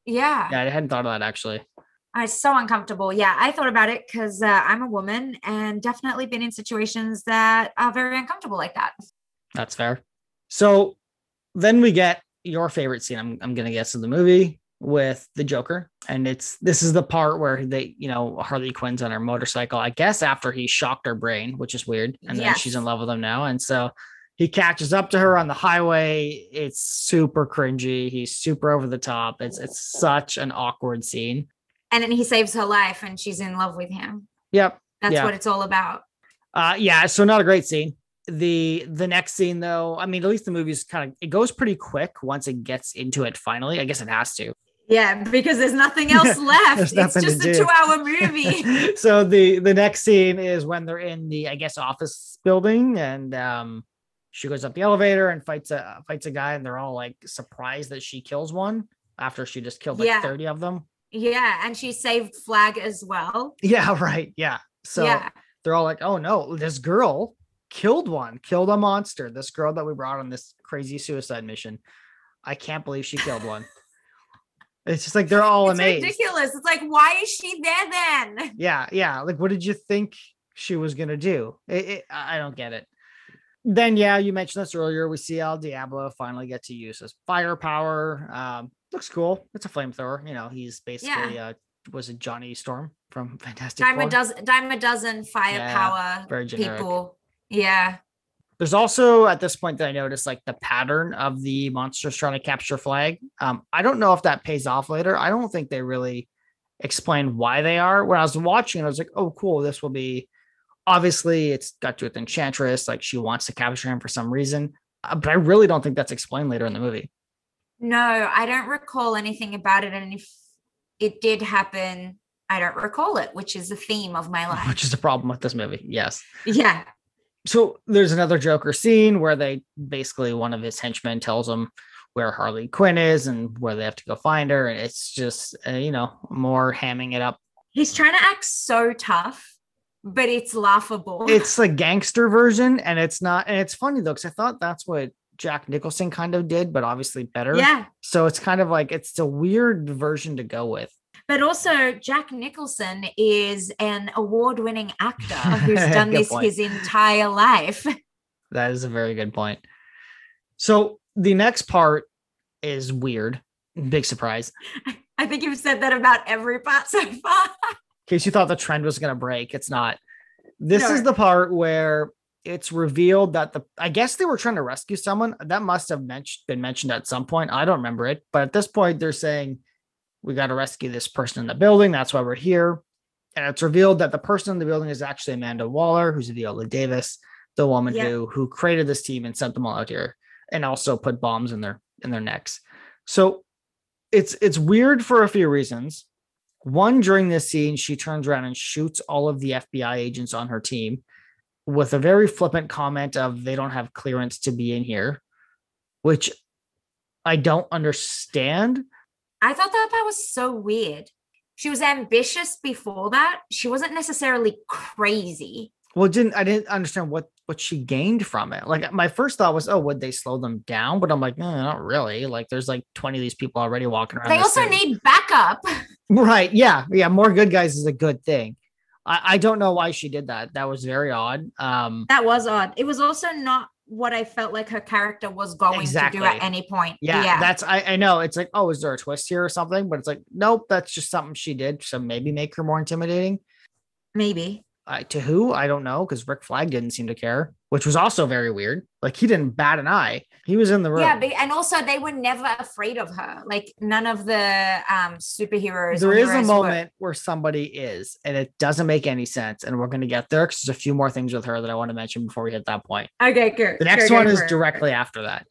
Speaker 1: Yeah.
Speaker 2: Yeah, I hadn't thought of that actually.
Speaker 1: It's so uncomfortable. Yeah, I thought about it because uh, I'm a woman and definitely been in situations that are very uncomfortable like that.
Speaker 2: That's fair. So then we get your favorite scene. I'm I'm gonna guess in the movie with the Joker, and it's this is the part where they, you know, Harley Quinn's on her motorcycle. I guess after he shocked her brain, which is weird, and then she's in love with him now, and so he catches up to her on the highway. It's super cringy. He's super over the top. It's it's such an awkward scene.
Speaker 1: And then he saves her life and she's in love with him.
Speaker 2: Yep.
Speaker 1: That's
Speaker 2: Yeah.
Speaker 1: what it's all about.
Speaker 2: Uh yeah, so not a great scene. The the next scene though, I mean, at least the movie's kind of it goes pretty quick once it gets into it finally. I guess it has to.
Speaker 1: Yeah, because there's nothing else left. It's just a
Speaker 2: do.
Speaker 1: two hour movie.
Speaker 2: so the the next scene is when they're in the I guess office building and um she goes up the elevator and fights a fights a guy and they're all like surprised that she kills one after she just killed like
Speaker 1: Yeah.
Speaker 2: 30 of them.
Speaker 1: yeah, and she saved Flag as well.
Speaker 2: Yeah, right. Yeah. So
Speaker 1: yeah.
Speaker 2: they're all like, "Oh no, this girl killed one, killed a monster. This girl that we brought on this crazy suicide mission. I can't believe she killed one." it's just like they're all amazing.
Speaker 1: It's
Speaker 2: amazed.
Speaker 1: ridiculous. It's like, why is she there then?
Speaker 2: Yeah, yeah. Like, what did you think she was gonna do? It, it, I don't get it. Then, yeah, you mentioned this earlier. We see El Diablo finally get to use his firepower. Um, looks cool. It's a flamethrower. You know, he's basically uh, was it Johnny Storm from Fantastic
Speaker 1: Dime
Speaker 2: Four?
Speaker 1: a dozen, dime a dozen firepower
Speaker 2: generic.
Speaker 1: people. Yeah.
Speaker 2: There's also at this point that I noticed like the pattern of the monsters trying to capture flag. Um, I don't know if that pays off later. I don't think they really explain why they are. When I was watching, I was like, oh, cool, this will be obviously it's got to do with Enchantress, like she wants to capture him for some reason. Uh, but I really don't think that's explained later in the movie.
Speaker 1: No, I don't recall anything about it. And if it did happen, I don't recall it, which is the theme of my life.
Speaker 2: Which is the problem with this movie. Yes.
Speaker 1: Yeah.
Speaker 2: So there's another Joker scene where they basically one of his henchmen tells him where Harley Quinn is and where they have to go find her. And it's just, uh, you know, more hamming it up.
Speaker 1: He's trying to act so tough, but it's laughable.
Speaker 2: It's the gangster version. And it's not, and it's funny though, because I thought that's what Jack Nicholson kind of did, but obviously better.
Speaker 1: Yeah.
Speaker 2: So it's kind of like it's a weird version to go with.
Speaker 1: But also, Jack Nicholson is an award winning actor who's done this
Speaker 2: point.
Speaker 1: his entire life.
Speaker 2: That is a very good point. So the next part is weird. Big surprise.
Speaker 1: I think you've said that about every part so far.
Speaker 2: In case you thought the trend was going to break, it's not. This
Speaker 1: No.
Speaker 2: is the part where it's revealed that the I guess they were trying to rescue someone. That must have mentioned been mentioned at some point. I don't remember it, but at this point they're saying we got to rescue this person in the building. That's why we're here. And it's revealed that the person in the building is actually Amanda Waller, who's Viola Davis, the woman
Speaker 1: Yeah.
Speaker 2: who who created this team and sent them all out here, and also put bombs in their in their necks. So it's it's weird for a few reasons. One, during this scene, she turns around and shoots all of the FBI agents on her team with a very flippant comment of they don't have clearance to be in here, which I don't understand.
Speaker 1: I thought that that was so weird. She was ambitious before that. She wasn't necessarily crazy.
Speaker 2: Well, didn't I didn't understand what what she gained from it. Like my first thought was, oh, would they slow them down? But I'm like, no, not really. Like there's like 20 of these people already walking around.
Speaker 1: They also
Speaker 2: city.
Speaker 1: need backup.
Speaker 2: right. Yeah. Yeah. More good guys is a good thing. I, I don't know why she did that. That was very odd. Um
Speaker 1: That was odd. It was also not what I felt like her character was going to do at any point.
Speaker 2: yeah, that's I, I know it's like, oh, is there a twist here or something? But it's like, nope, that's just something she did. So maybe make her more intimidating.
Speaker 1: maybe.
Speaker 2: Uh, to who? I don't know, because Rick Flag didn't seem to care, which was also very weird. Like he didn't bat an eye. He was in the room.
Speaker 1: Yeah, but, and also they were never afraid of her. Like none of the um superheroes.
Speaker 2: There is a
Speaker 1: heroes were.
Speaker 2: moment where somebody is, and it doesn't make any sense. And we're going to get there because there's a few more things with her that I want to mention before we hit that point.
Speaker 1: Okay, good.
Speaker 2: The next
Speaker 1: Go, go
Speaker 2: one is
Speaker 1: for it.
Speaker 2: directly after that.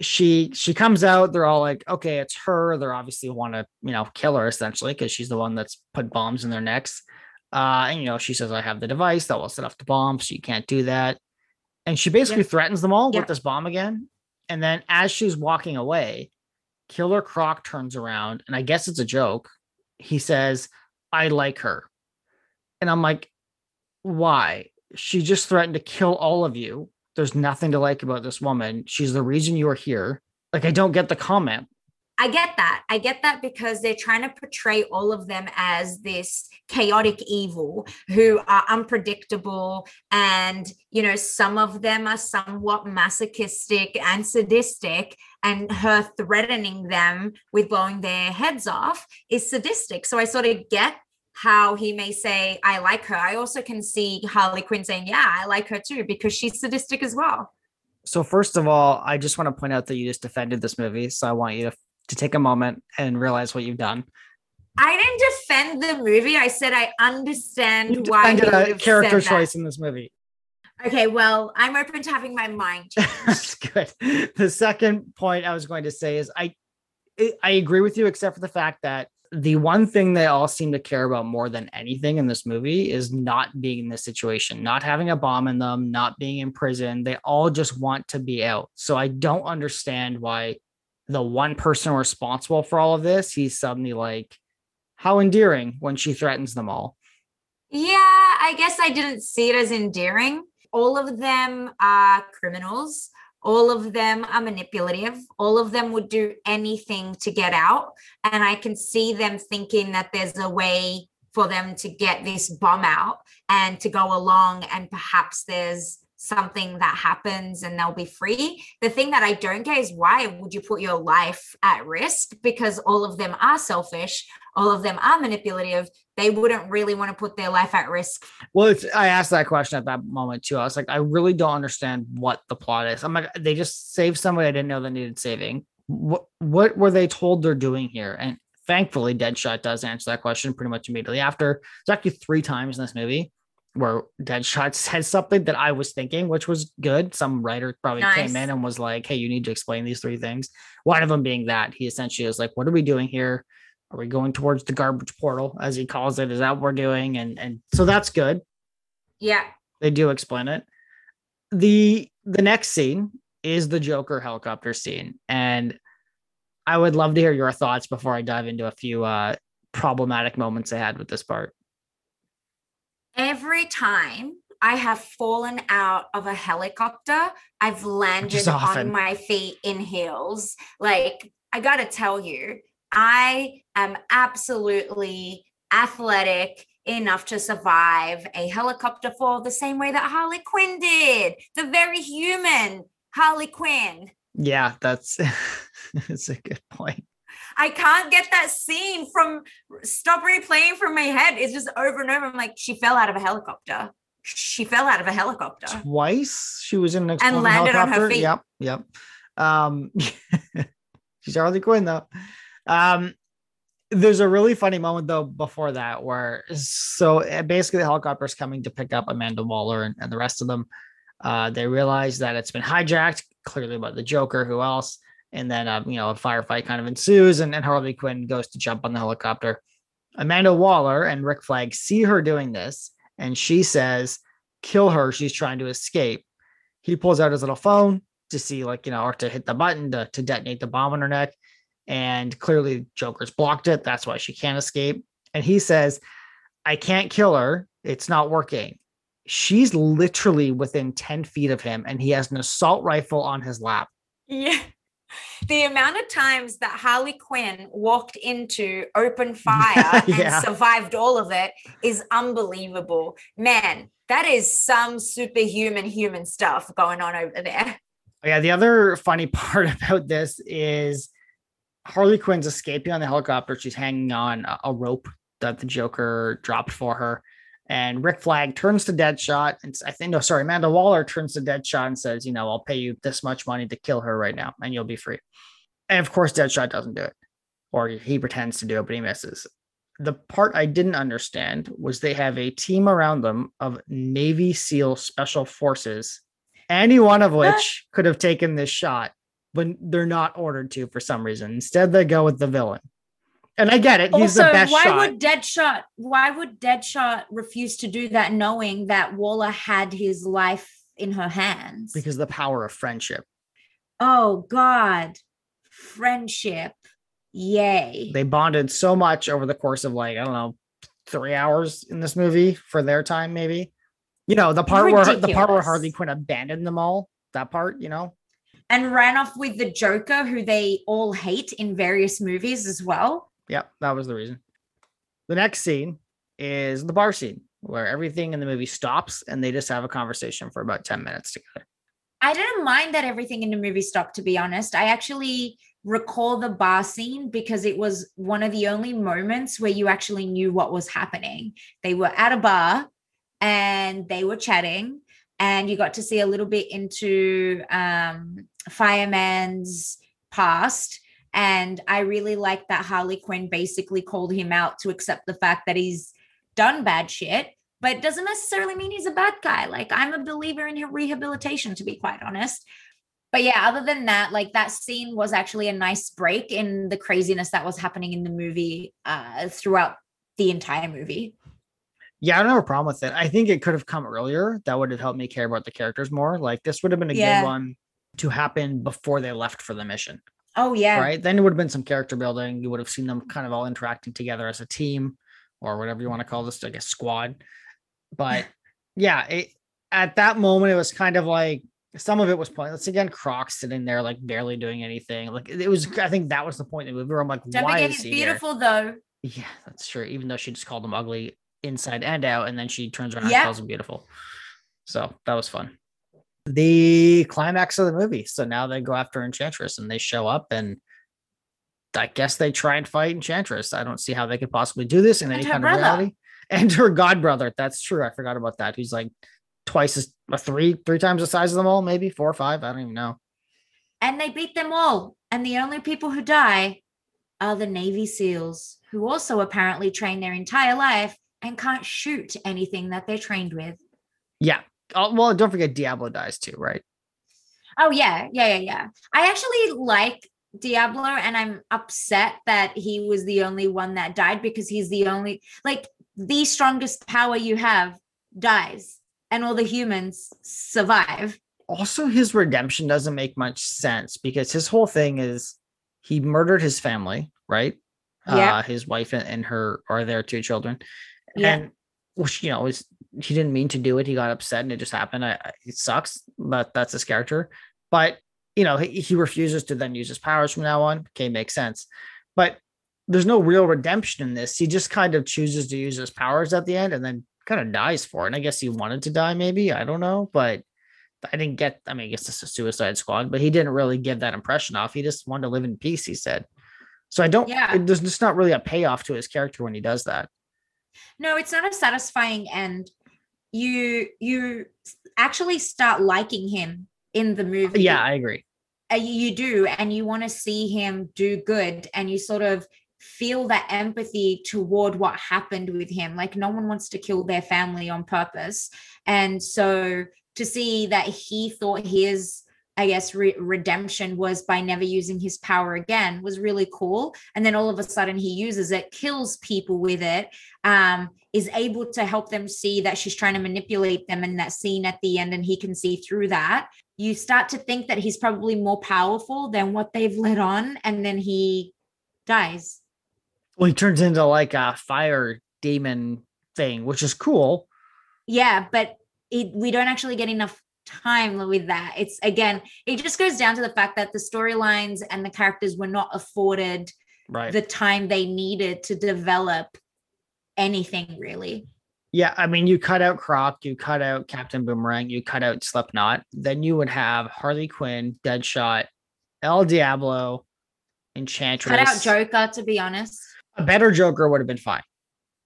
Speaker 2: She she comes out. They're all like, okay, it's her. They're obviously want to you know kill her essentially because she's the one that's put bombs in their necks. Uh, and you know she says, I have the device that will set off the bomb, so you can't do that. And she basically threatens them all
Speaker 1: Yeah.
Speaker 2: with this bomb again. And then as she's walking away, Killer Croc turns around, and I guess it's a joke. He says, I like her. And I'm like, why? She just threatened to kill all of you. There's nothing to like about this woman. She's the reason you are here. Like, I don't get the comment.
Speaker 1: I get that. I get that because they're trying to portray all of them as this chaotic evil who are unpredictable. And, you know, some of them are somewhat masochistic and sadistic. And her threatening them with blowing their heads off is sadistic. So I sort of get how he may say, I like her. I also can see Harley Quinn saying, Yeah, I like her too, because she's sadistic as well.
Speaker 2: So, first of all, I just want to point out that you just defended this movie. So, I want you to, to take a moment and realize what you've done.
Speaker 1: I didn't defend the movie. I said I understand why
Speaker 2: a character choice in this movie.
Speaker 1: Okay, well, I'm open to having my mind changed.
Speaker 2: That's good. The second point I was going to say is I- I agree with you, except for the fact that the one thing they all seem to care about more than anything in this movie is not being in this situation, not having a bomb in them, not being in prison. They all just want to be out. So I don't understand why the one person responsible for all of this, he's suddenly like, how endearing when she threatens them all.
Speaker 1: yeah, I guess I didn't see it as endearing. All of them are criminals. All of them are manipulative. All of them would do anything to get out. And I can see them thinking that there's a way for them to get this bomb out and to go along. And perhaps there's something that happens and they'll be free. The thing that I don't get is why would you put your life at risk? Because all of them are selfish, all of them are manipulative. They wouldn't really want to put their life at risk.
Speaker 2: Well, I asked that question at that moment too. I was like, I really don't understand what the plot is. I'm like, they just saved somebody I didn't know they needed saving. What what were they told they're doing here? And thankfully, Deadshot does answer that question pretty much immediately after. It's actually three times in this movie where Deadshot says something that I was thinking, which was good. Some writer probably nice. came in and was like, "Hey, you need to explain these three things." One of them being that he essentially is like, "What are we doing here? Are we going towards the garbage portal, as he calls it? Is that what we're doing?" And and so that's good.
Speaker 1: Yeah,
Speaker 2: they do explain it. the The next scene is the Joker helicopter scene, and I would love to hear your thoughts before I dive into a few uh, problematic moments I had with this part
Speaker 1: every time I have fallen out of a helicopter, I've landed on my feet in heels. Like, I got to tell you, I am absolutely athletic enough to survive a helicopter fall the same way that Harley Quinn did, the very human Harley Quinn.
Speaker 2: Yeah, that's that's a good point.
Speaker 1: I can't get that scene from stop replaying from my head. It's just over and over. I'm like, she fell out of a helicopter. She fell out of a helicopter
Speaker 2: twice. She was in an
Speaker 1: and landed
Speaker 2: helicopter.
Speaker 1: on her feet.
Speaker 2: Yep, yep. Um, she's Harley Quinn though. Um, there's a really funny moment though before that where so eh, basically the helicopter is coming to pick up Amanda Waller and, and the rest of them. Uh, they realize that it's been hijacked, clearly by the Joker. Who else? And then, um, you know, a firefight kind of ensues, and, and Harley Quinn goes to jump on the helicopter. Amanda Waller and Rick Flag see her doing this, and she says, kill her. She's trying to escape. He pulls out his little phone to see, like, you know, or to hit the button to, to detonate the bomb on her neck. And clearly, Joker's blocked it. That's why she can't escape. And he says, I can't kill her. It's not working. She's literally within 10 feet of him, and he has an assault rifle on his lap.
Speaker 1: Yeah the amount of times that Harley Quinn walked into open fire yeah. and survived all of it is unbelievable. Man, that is some superhuman human stuff going on over there.
Speaker 2: Oh, yeah, the other funny part about this is Harley Quinn's escaping on the helicopter. She's hanging on a rope that the Joker dropped for her. And Rick Flag turns to Deadshot and I think no, sorry, Amanda Waller turns to Deadshot and says, you know, I'll pay you this much money to kill her right now, and you'll be free. And of course, Deadshot doesn't do it, or he pretends to do it, but he misses. The part I didn't understand was they have a team around them of Navy SEAL special forces, any one of which could have taken this shot, but they're not ordered to for some reason. Instead, they go with the villain. And I get it. He's also, the best
Speaker 1: why
Speaker 2: shot.
Speaker 1: would Deadshot? Why would Deadshot refuse to do that, knowing that Waller had his life in her hands?
Speaker 2: Because the power of friendship.
Speaker 1: Oh God, friendship! Yay!
Speaker 2: They bonded so much over the course of like I don't know three hours in this movie for their time, maybe. You know the part Ridiculous. where the part where Harley Quinn abandoned them all. That part, you know
Speaker 1: and ran off with the Joker, who they all hate in various movies as well.
Speaker 2: Yep, that was the reason. The next scene is the bar scene where everything in the movie stops and they just have a conversation for about 10 minutes together.
Speaker 1: I didn't mind that everything in the movie stopped, to be honest. I actually recall the bar scene because it was one of the only moments where you actually knew what was happening. They were at a bar and they were chatting, and you got to see a little bit into um, Fireman's past and I really like that Harley Quinn basically called him out to accept the fact that he's done bad shit, but it doesn't necessarily mean he's a bad guy. Like I'm a believer in rehabilitation, to be quite honest. But yeah, other than that, like that scene was actually a nice break in the craziness that was happening in the movie uh, throughout the entire movie.
Speaker 2: Yeah, I don't have a problem with it. I think it could have come earlier. That would have helped me care about the characters more. Like this would have been a yeah. good one to happen before they left for the mission.
Speaker 1: Oh yeah.
Speaker 2: Right. Then it would have been some character building. You would have seen them kind of all interacting together as a team or whatever you want to call this, I guess squad. But yeah, it, at that moment it was kind of like some of it was pointless. Again, Croc sitting there like barely doing anything. Like it was. I think that was the point of the movie. Where I'm like, Don't why is he
Speaker 1: beautiful here? though?
Speaker 2: Yeah, that's true. Even though she just called him ugly inside and out, and then she turns around and calls him beautiful. So that was fun. The climax of the movie. So now they go after Enchantress and they show up and I guess they try and fight Enchantress. I don't see how they could possibly do this in any kind
Speaker 1: brother.
Speaker 2: of reality. And her god brother. That's true. I forgot about that. Who's like twice as three, three times the size of them all, maybe four or five. I don't even know.
Speaker 1: And they beat them all. And the only people who die are the Navy SEALs, who also apparently train their entire life and can't shoot anything that they're trained with.
Speaker 2: Yeah. Oh, well, don't forget Diablo dies too, right?
Speaker 1: Oh yeah, yeah, yeah, yeah. I actually like Diablo, and I'm upset that he was the only one that died because he's the only like the strongest power you have dies, and all the humans survive.
Speaker 2: also his redemption doesn't make much sense because his whole thing is he murdered his family, right?
Speaker 1: Yeah.
Speaker 2: Uh, his wife and, and her are their two children.
Speaker 1: Yeah.
Speaker 2: And which you know is he didn't mean to do it. He got upset and it just happened. I, I- it sucks, but that's his character. But you know, he, he refuses to then use his powers from now on. Okay, makes sense. But there's no real redemption in this. He just kind of chooses to use his powers at the end and then kind of dies for it. And I guess he wanted to die, maybe. I don't know, but I didn't get. I mean, I guess it's a Suicide Squad, but he didn't really give that impression off. He just wanted to live in peace. He said. So I don't.
Speaker 1: Yeah.
Speaker 2: it- there's just not really a payoff to his character when he does that.
Speaker 1: No, it's not a satisfying end. You you actually start liking him in the movie.
Speaker 2: Yeah, I agree.
Speaker 1: Uh, you you do and you want to see him do good and you sort of feel that empathy toward what happened with him like no one wants to kill their family on purpose and so to see that he thought his i guess re- redemption was by never using his power again was really cool. And then all of a sudden he uses it kills people with it um is able to help them see that she's trying to manipulate them in that scene at the end and he can see through that. You start to think that he's probably more powerful than what they've let on and then he dies.
Speaker 2: Well, he turns into like a fire demon thing, which is cool.
Speaker 1: yeah but it, we don't actually get enough time with that it's again it just goes down to the fact that the storylines and the characters were not afforded
Speaker 2: Right.
Speaker 1: the time they needed to develop anything really
Speaker 2: yeah, I mean, you cut out Croc, you cut out Captain Boomerang, you cut out Slipknot, then you would have Harley Quinn, Deadshot, El Diablo, Enchantress.
Speaker 1: cut out joker to be honest
Speaker 2: A better Joker would have been fine,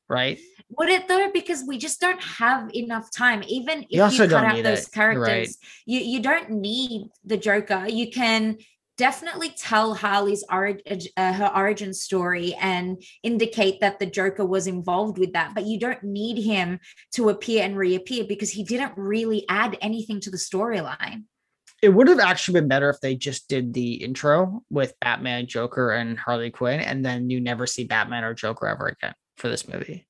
Speaker 2: right?
Speaker 1: Would it though? Because we just don't have enough time. Even if
Speaker 2: You
Speaker 1: you cut out those
Speaker 2: it. You're right.
Speaker 1: characters, you you don't need the Joker. You can definitely tell Harley's origin, uh, her origin story, and indicate that the Joker was involved with that. But you don't need him to appear and reappear because he didn't really add anything to the storyline.
Speaker 2: It would have actually been better if they just did the intro with Batman, Joker, and Harley Quinn, and then you never see Batman or Joker ever again for this movie.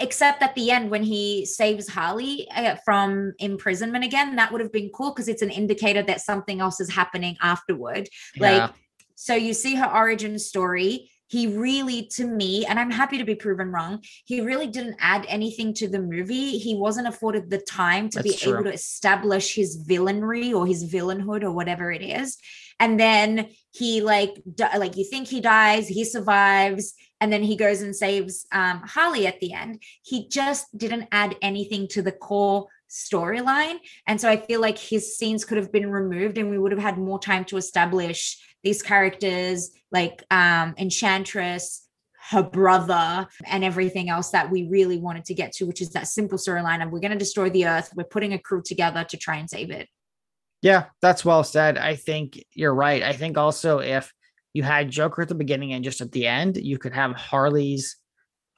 Speaker 1: Except at the end when he saves Harley uh, from imprisonment again, that would have been cool because it's an indicator that something else is happening afterward.
Speaker 2: Yeah.
Speaker 1: Like, so you see her origin story. He really, to me, and I'm happy to be proven wrong, he really didn't add anything to the movie. He wasn't afforded the time to be
Speaker 2: true.
Speaker 1: able to establish his villainry or his villainhood or whatever it is. And then he like di- like you think he dies, he survives, and then he goes and saves um, Harley at the end. He just didn't add anything to the core storyline. And so I feel like his scenes could have been removed and we would have had more time to establish these characters like um, Enchantress, her brother, and everything else that we really wanted to get to, which is that simple storyline of we're going to destroy the earth. We're putting a crew together to try and save it.
Speaker 2: Yeah, that's well said. I think you're right. I think also if you had Joker at the beginning and just at the end, you could have Harley's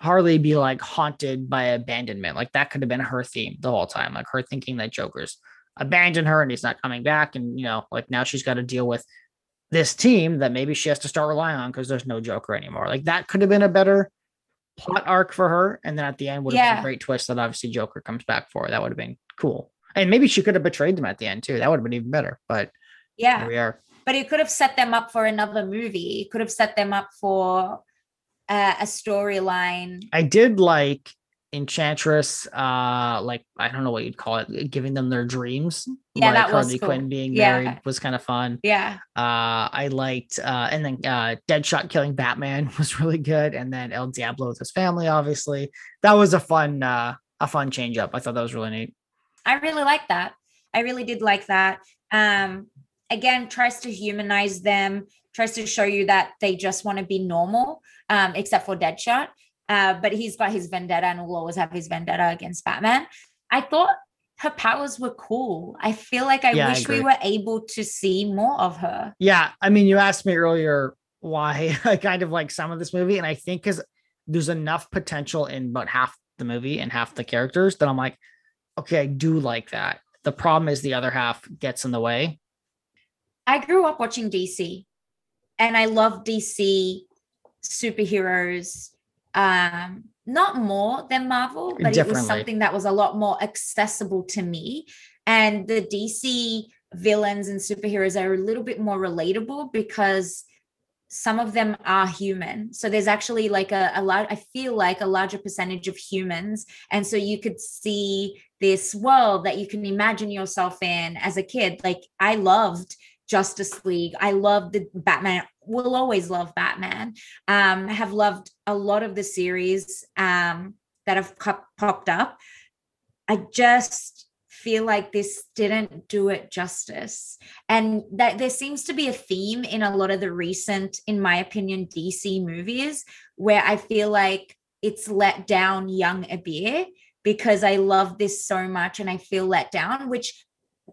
Speaker 2: Harley be like haunted by abandonment. Like that could have been her theme the whole time. Like her thinking that Joker's abandoned her and he's not coming back. And you know, like now she's got to deal with this team that maybe she has to start relying on because there's no Joker anymore. Like that could have been a better plot arc for her. And then at the end would have been a great twist that obviously Joker comes back for. That would have been cool. And maybe she could have betrayed them at the end too. That would have been even better. But
Speaker 1: Yeah.
Speaker 2: here we are.
Speaker 1: but it could have set them up for another movie. It could have set them up for uh, a storyline.
Speaker 2: I did like Enchantress, uh, like I don't know what you'd call it, giving them their dreams.
Speaker 1: Yeah,
Speaker 2: like
Speaker 1: that was
Speaker 2: Harley
Speaker 1: cool.
Speaker 2: Quinn being
Speaker 1: Yeah.
Speaker 2: married was kind of fun.
Speaker 1: Yeah.
Speaker 2: Uh, I liked, uh, and then uh, Deadshot killing Batman was really good, and then El Diablo with his family. Obviously, that was a fun, uh, a fun change up. I thought that was really neat.
Speaker 1: I really like that. I really did like that. Um, again, tries to humanize them, tries to show you that they just want to be normal, um, except for Deadshot. Uh, but he's got his vendetta and will always have his vendetta against Batman. I thought her powers were cool. I feel like I
Speaker 2: Yeah, I
Speaker 1: wish we were able to see more of her.
Speaker 2: Yeah, I mean, you asked me earlier why I kind of like some of this movie, and I think because there's enough potential in about half the movie and half the characters that I'm like, okay, I do like that. The problem is the other half gets in the way.
Speaker 1: I grew up watching DC and I love DC superheroes. Um, not more than Marvel, but it was something that was a lot more accessible to me. And the DC villains and superheroes are a little bit more relatable because some of them are human. So there's actually like a, a lot, I feel like a larger percentage of humans. And so you could see this world that you can imagine yourself in as a kid. Like I loved Justice League. I loved the Batman. Will always love Batman. Um, have loved a lot of the series um, that have pop- popped up. I just feel like this didn't do it justice, and that there seems to be a theme in a lot of the recent, in my opinion, DC movies where I feel like it's let down young Abir because I love this so much and I feel let down, which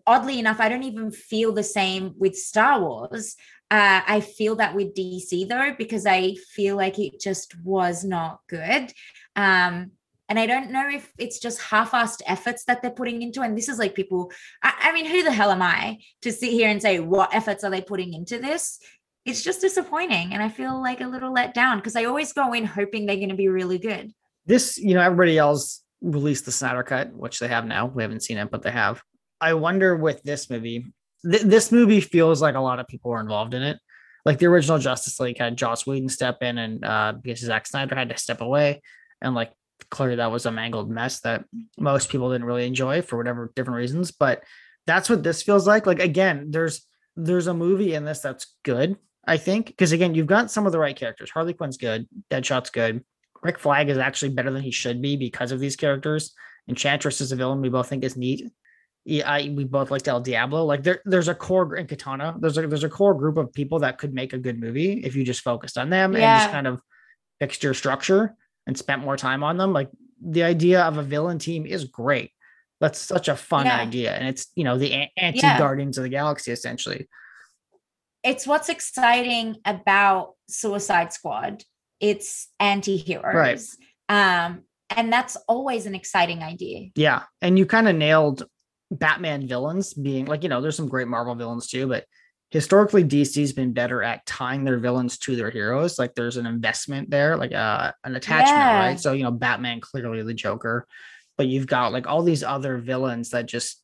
Speaker 1: oddly enough, I don't even feel the same with Star Wars. Uh, I feel that with DC though, because I feel like it just was not good. Um, and I don't know if it's just half-assed efforts that they're putting into. And this is like people, I, I mean, who the hell am I to sit here and say what efforts are they putting into this? It's just disappointing. And I feel like a little let down because I always go in hoping they're going to be really good.
Speaker 2: This, you know, everybody else released the Snyder Cut, which they have now. We haven't seen it, but they have. I wonder with this movie, th- this movie feels like a lot of people were involved in it. Like the original Justice League had Joss Whedon step in, and uh, because Zack Snyder had to step away, and like clearly that was a mangled mess that most people didn't really enjoy for whatever different reasons. But that's what this feels like. Like again, there's there's a movie in this that's good. I think because again, you've got some of the right characters. Harley Quinn's good. Deadshot's good. Rick Flag is actually better than he should be because of these characters. Enchantress is a villain we both think is neat. Yeah, I, we both liked El Diablo. Like there, there's a core in Katana. There's a there's a core group of people that could make a good movie if you just focused on them and just kind of fixed your structure and spent more time on them. Like the idea of a villain team is great. That's such a fun
Speaker 1: Yeah.
Speaker 2: idea, and it's you know the anti
Speaker 1: Yeah.
Speaker 2: Guardians of the Galaxy essentially.
Speaker 1: it's what's exciting about Suicide Squad. It's anti-heroes. Um, and that's always an exciting idea.
Speaker 2: Yeah, and you kind of nailed Batman villains being like you know there's some great Marvel villains too, but historically DC's been better at tying their villains to their heroes. Like there's an investment there, like uh, an attachment,
Speaker 1: Yeah.
Speaker 2: right? So you know Batman clearly the Joker, but you've got like all these other villains that just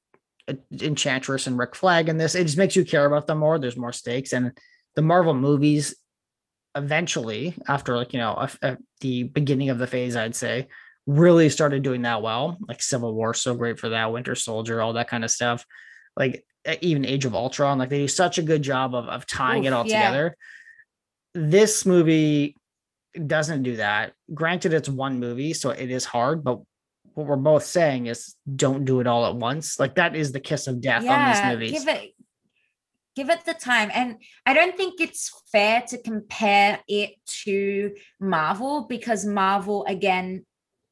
Speaker 2: uh, Enchantress and Rick Flag in this. It just makes you care about them more. There's more stakes, and the Marvel movies eventually after like you know a, a- the beginning of the phase i'd say really started doing that well like civil war so great for that winter soldier all that kind of stuff like even age of ultron like they do such a good job of, of tying it all
Speaker 1: yeah.
Speaker 2: together this movie doesn't do that granted it's one movie so it is hard but what we're both saying is don't do it all at once like that is the kiss of death on these movies
Speaker 1: give it give it the time. And I don't think it's fair to compare it to Marvel because Marvel again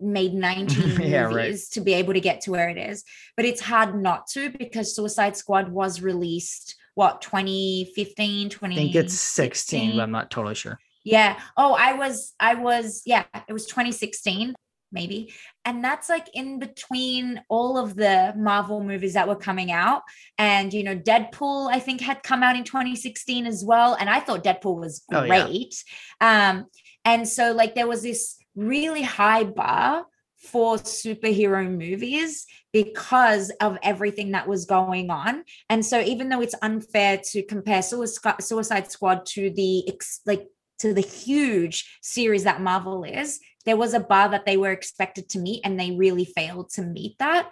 Speaker 1: made 19
Speaker 2: Yeah, right.
Speaker 1: movies to be able to get to where it is. But it's hard not to because Suicide Squad was released what 2015 20
Speaker 2: i think it's 16 but i'm not totally sure
Speaker 1: yeah. Oh, I was, I was, yeah, it was 2016, maybe. And that's like in between all of the Marvel movies that were coming out. And, you know, Deadpool, I think, had come out in 2016 as well. And I thought Deadpool was
Speaker 2: Oh, yeah.
Speaker 1: great. Um, and so, like, there was this really high bar for superhero movies because of everything that was going on. And so even though it's unfair to compare Suicide Squad to the like to the huge series that Marvel is, there was a bar that they were expected to meet and they really failed to meet that.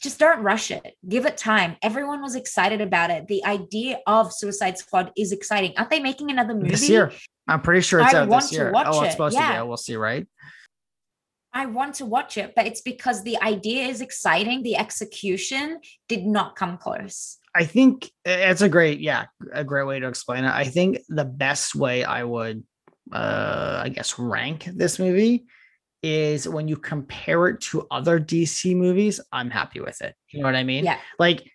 Speaker 1: Just don't rush it. Give it time. Everyone was excited about it. The idea of Suicide Squad is exciting. Aren't they making another movie?
Speaker 2: this year i'm pretty sure it's
Speaker 1: I
Speaker 2: out this year oh it's
Speaker 1: it,
Speaker 2: supposed to be
Speaker 1: yeah.
Speaker 2: we'll see right
Speaker 1: I want to watch it, but it's because the idea is exciting. The execution did not come close.
Speaker 2: I think it's a great, yeah, a great way to explain it. I think the best way I would, uh, I guess, rank this movie is when you compare it to other DC movies. I'm happy with it. You know what I mean?
Speaker 1: Yeah.
Speaker 2: Like,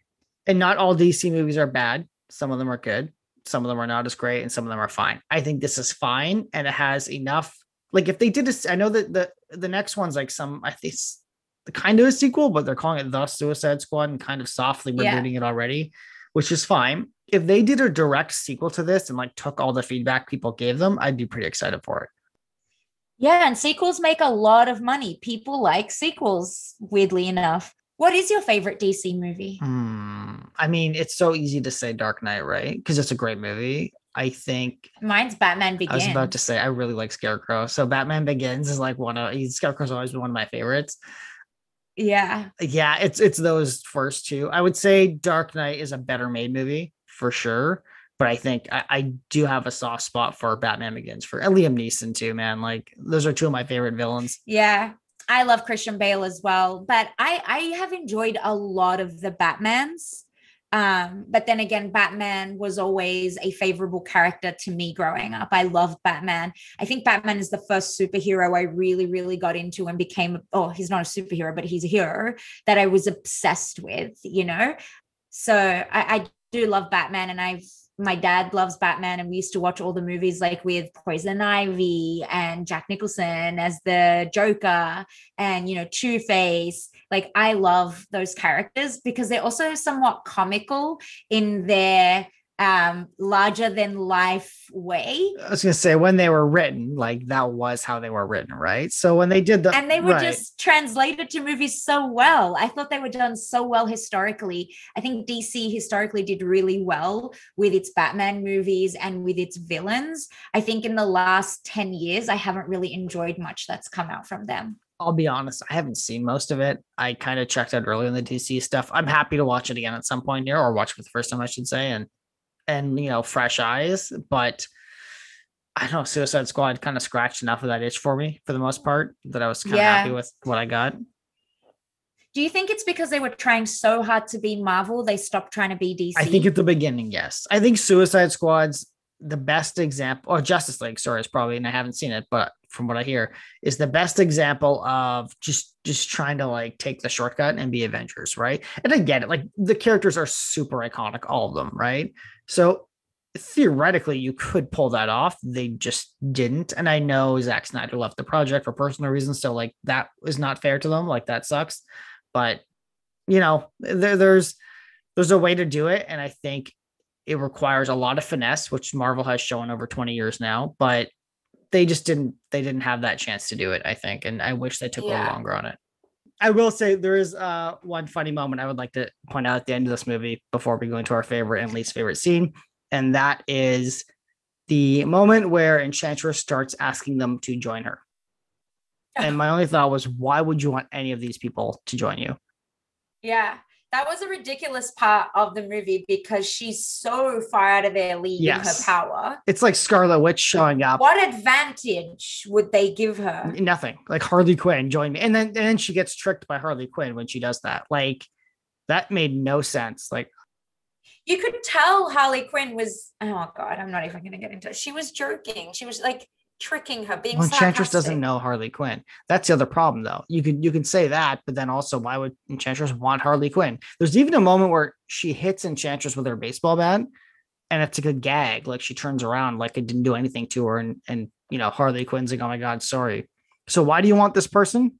Speaker 2: and not all DC movies are bad. Some of them are good. Some of them are not as great, and some of them are fine. I think this is fine, and it has enough. Like, if they did this, I know that the the next one's like some, I think it's the kind of a sequel, but they're calling it the Suicide Squad and kind of softly
Speaker 1: Yeah.
Speaker 2: rebooting it already, which is fine. If they did a direct sequel to this and like took all the feedback people gave them, I'd be pretty excited for it.
Speaker 1: Yeah, and sequels make a lot of money. People like sequels, weirdly enough. What is your favorite DC movie?
Speaker 2: Hmm. I mean, it's so easy to say Dark Knight, right? Because it's a great movie. I think
Speaker 1: Mine's Batman Begins.
Speaker 2: I was about to say I really like Scarecrow. So Batman Begins is like one of Scarecrow's always been one of my favorites.
Speaker 1: Yeah.
Speaker 2: Yeah, it's it's those first two. I would say Dark Knight is a better made movie for sure. But I think I, I do have a soft spot for Batman Begins for Liam Neeson too, man. Like those are two of my favorite villains.
Speaker 1: Yeah. I love Christian Bale as well, but I I have enjoyed a lot of the Batmans. Um, but then again, Batman was always a favorable character to me growing up. I loved Batman. I think Batman is the first superhero I really, really got into and became, oh, he's not a superhero, but he's a hero that I was obsessed with, you know? So I, I do love Batman and I've my dad loves Batman, and we used to watch all the movies like with Poison Ivy and Jack Nicholson as the Joker, and you know Two Face. Like I love those characters because they're also somewhat comical in their um larger than life way
Speaker 2: I was gonna say when they were written, like that was how they were written, right? So when they did the
Speaker 1: and they were
Speaker 2: right.
Speaker 1: just translated to movies so well. I thought they were done so well historically. I think DC historically did really well with its Batman movies and with its villains. I think in the last 10 years, I haven't really enjoyed much that's come out from them.
Speaker 2: I'll be honest, I haven't seen most of it. I kind of checked out earlier in the DC stuff. I'm happy to watch it again at some point here, or watch it for the first time, I should say, and and you know, fresh eyes. But I don't know, Suicide Squad kind of scratched enough of that itch for me for the most part that I was kind of happy with what I got.
Speaker 1: Do you think it's because they were trying so hard to be Marvel, they stopped trying to be DC?
Speaker 2: I think at the beginning, yes. I think Suicide Squad's the best example, or Justice League, sorry, is probably, and I haven't seen it, but from what I hear, is the best example of just just trying to like take the shortcut and be Avengers, right? And I get it, like the characters are super iconic, all of them, right? So theoretically, you could pull that off. They just didn't, and I know Zack Snyder left the project for personal reasons, so like that is not fair to them. Like that sucks, but you know, there, there's there's a way to do it, and I think it requires a lot of finesse, which Marvel has shown over 20 years now, but they just didn't they didn't have that chance to do it, I think. And I wish they took a little longer on it. I will say there is uh one funny moment I would like to point out at the end of this movie before we go into our favorite and least favorite scene, and that is the moment where Enchantress starts asking them to join her. And my only thought was, why would you want any of these people to join you?
Speaker 1: Yeah, that was a ridiculous part of the movie because she's so far out of their league in her power.
Speaker 2: It's like Scarlet Witch showing up.
Speaker 1: What advantage would they give her?
Speaker 2: nothing like harley quinn join me and then and then she gets tricked by harley quinn when she does that like that made no sense like
Speaker 1: You could tell Harley Quinn was, oh God, I'm not even going to get into it. She was joking. She was like tricking her, being
Speaker 2: well, enchantress
Speaker 1: sarcastic.
Speaker 2: doesn't know harley quinn. That's the other problem though. You can you can say that but then also why would enchantress want harley quinn? There's even a moment where she hits enchantress with her baseball bat and it's a good gag. Like she turns around like it didn't do anything to her and and you know harley quinn's like oh my god sorry. So why do you want this person?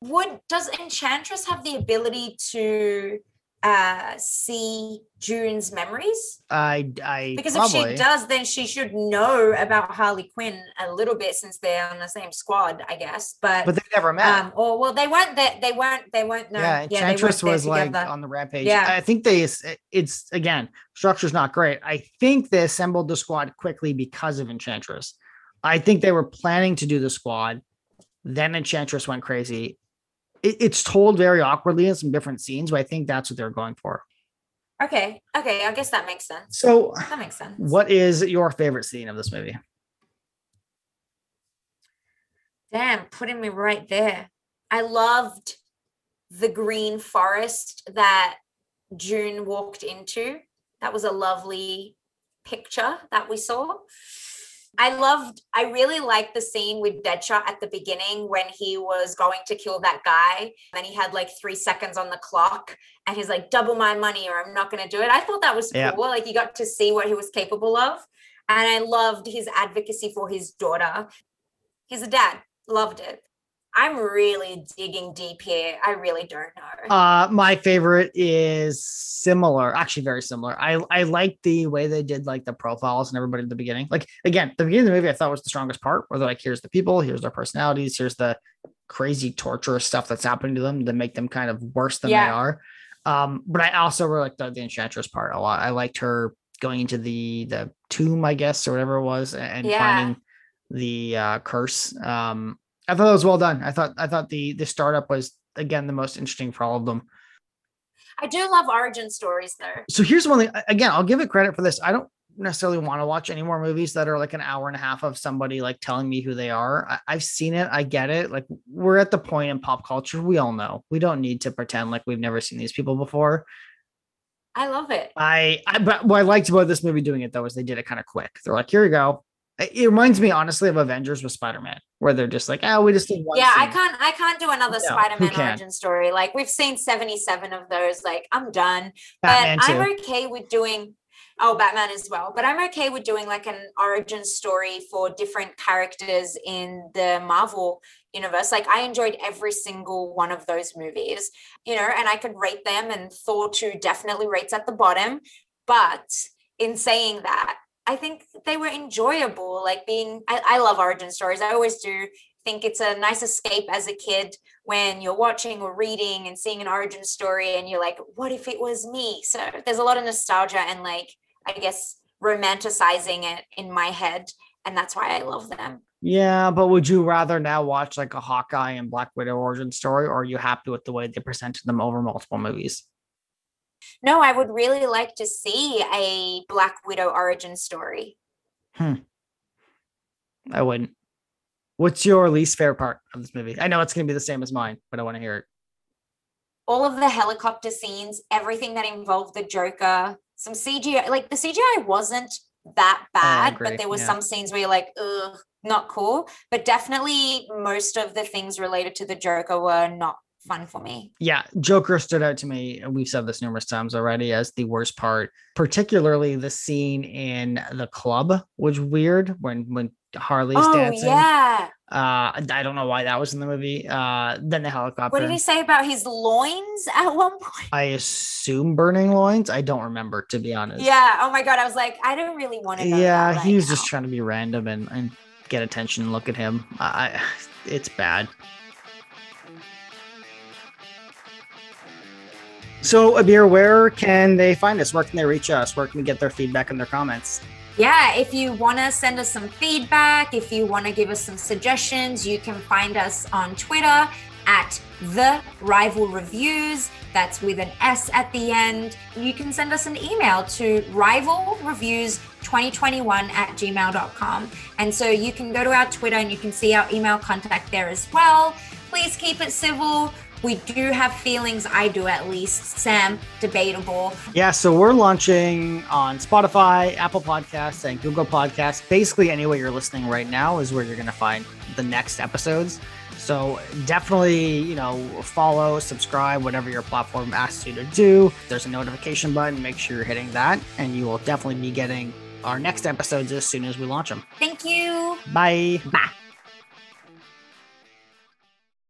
Speaker 1: Would does Enchantress have the ability to uh see June's memories?
Speaker 2: i i
Speaker 1: Because
Speaker 2: probably,
Speaker 1: if she does, then she should know about Harley Quinn a little bit since they're on the same squad, I guess. But,
Speaker 2: but they never met
Speaker 1: um, or well, they weren't that they weren't they weren't no
Speaker 2: yeah,
Speaker 1: they
Speaker 2: Enchantress was like on the rampage.
Speaker 1: Yeah.
Speaker 2: I think they it's again structure's not great. I think they assembled the squad quickly because of Enchantress. I think they were planning to do the squad, then Enchantress went crazy. It, it's told very awkwardly in some different scenes, but I think that's what they're going for.
Speaker 1: okay, okay, I guess that makes sense.
Speaker 2: So,
Speaker 1: That makes sense.
Speaker 2: what is your favorite scene of this movie?
Speaker 1: Damn, putting me right there. I loved the green forest that June walked into. That was a lovely picture that we saw. I loved, I really liked the scene with Deadshot at the beginning when he was going to kill that guy. And he had like three seconds on the clock and he's like, double my money or I'm not going to do it. I thought that was cool. Like you got to see what he was capable of. And I loved his advocacy for his daughter. He's a dad, loved it. I'm really digging deep here. I really don't know.
Speaker 2: Uh, my favorite is similar, actually very similar. I I like the way they did like the profiles and everybody at the beginning. Like again, the beginning of the movie I thought was the strongest part, where they're like, here's the people, here's their personalities, here's the crazy torturous stuff that's happening to them to make them kind of worse than yeah. they are. Um, but I also really liked the, the enchantress part a lot. I liked her going into the the tomb, I guess, or whatever it was, and yeah. finding the uh, curse. Um, I thought that was well done. I thought I thought the the startup was again the most interesting for all of them.
Speaker 1: I do love origin stories there.
Speaker 2: So here's one thing. Again, I'll give it credit for this. I don't necessarily want to watch any more movies that are like an hour and a half of somebody like telling me who they are. I, have seen it. I get it. Like we're at the point in pop culture. We all know. We don't need to pretend like we've never seen these people before.
Speaker 1: I love it.
Speaker 2: I, I but what I liked about this movie doing it though is they did it kind of quick. They're like, here you go. It reminds me honestly of Avengers with Spider-Man, where they're just like, oh, we just need
Speaker 1: one. Yeah, scene. I can't I can't do another no, Spider-Man origin story. Like we've seen 77 of those. Like, I'm done. Batman but too. I'm okay with doing oh batman as well but i'm okay with doing like an origin story for different characters in the marvel universe like i enjoyed every single one of those movies you know and i could rate them and thor 2 definitely rates at the bottom but in saying that I think they were enjoyable. Like being, I, I love origin stories. I always do think it's a nice escape as a kid when you're watching or reading and seeing an origin story and you're like, what if it was me? So there's a lot of nostalgia and like, I guess, romanticizing it in my head. And that's why I love them.
Speaker 2: Yeah, but would you rather now watch like a Hawkeye and Black Widow origin story, or are you happy with the way they presented them over multiple movies?
Speaker 1: No, I would really like to see a Black Widow origin story.
Speaker 2: Hmm. I wouldn't. What's your least favorite part of this movie? I know it's going to be the same as mine, but I want to hear it.
Speaker 1: All of the helicopter scenes, everything that involved the Joker, some CGI, like the CGI wasn't that bad, but there was yeah. some scenes where you're like, ugh, not cool. But definitely most of the things related to the Joker were not fun for me.
Speaker 2: Yeah, Joker stood out to me. We've said this numerous times already as the worst part, particularly the scene in the club was weird when when Harley's oh, dancing.
Speaker 1: Yeah.
Speaker 2: Uh, I don't know why that was in the movie. Uh, then the helicopter.
Speaker 1: What did he say about his loins at one point?
Speaker 2: I assume burning loins. I don't remember to be honest.
Speaker 1: Yeah. Oh my god. I was like, I don't really want to.
Speaker 2: yeah, he was just trying to be random and, and get attention. And look at him. I, it's bad. So, Abir, where can they find us? Where can they reach us? Where can we get their feedback and their comments?
Speaker 1: Yeah, if you want to send us some feedback, if you want to give us some suggestions, you can find us on Twitter at the rival reviews. That's with an S at the end. You can send us an email to rival reviews 2021 at gmail.com. And so you can go to our Twitter and you can see our email contact there as well. Please keep it civil. We do have feelings, I do at least. Sam, debatable.
Speaker 2: Yeah, so we're launching on Spotify, Apple Podcasts, and Google Podcasts. Basically, anywhere you're listening right now is where you're going to find the next episodes. So definitely, you know, follow, subscribe, whatever your platform asks you to do. There's a notification button. Make sure you're hitting that, and you will definitely be getting our next episodes as soon as we launch them.
Speaker 1: Thank you.
Speaker 2: Bye.
Speaker 1: Bye.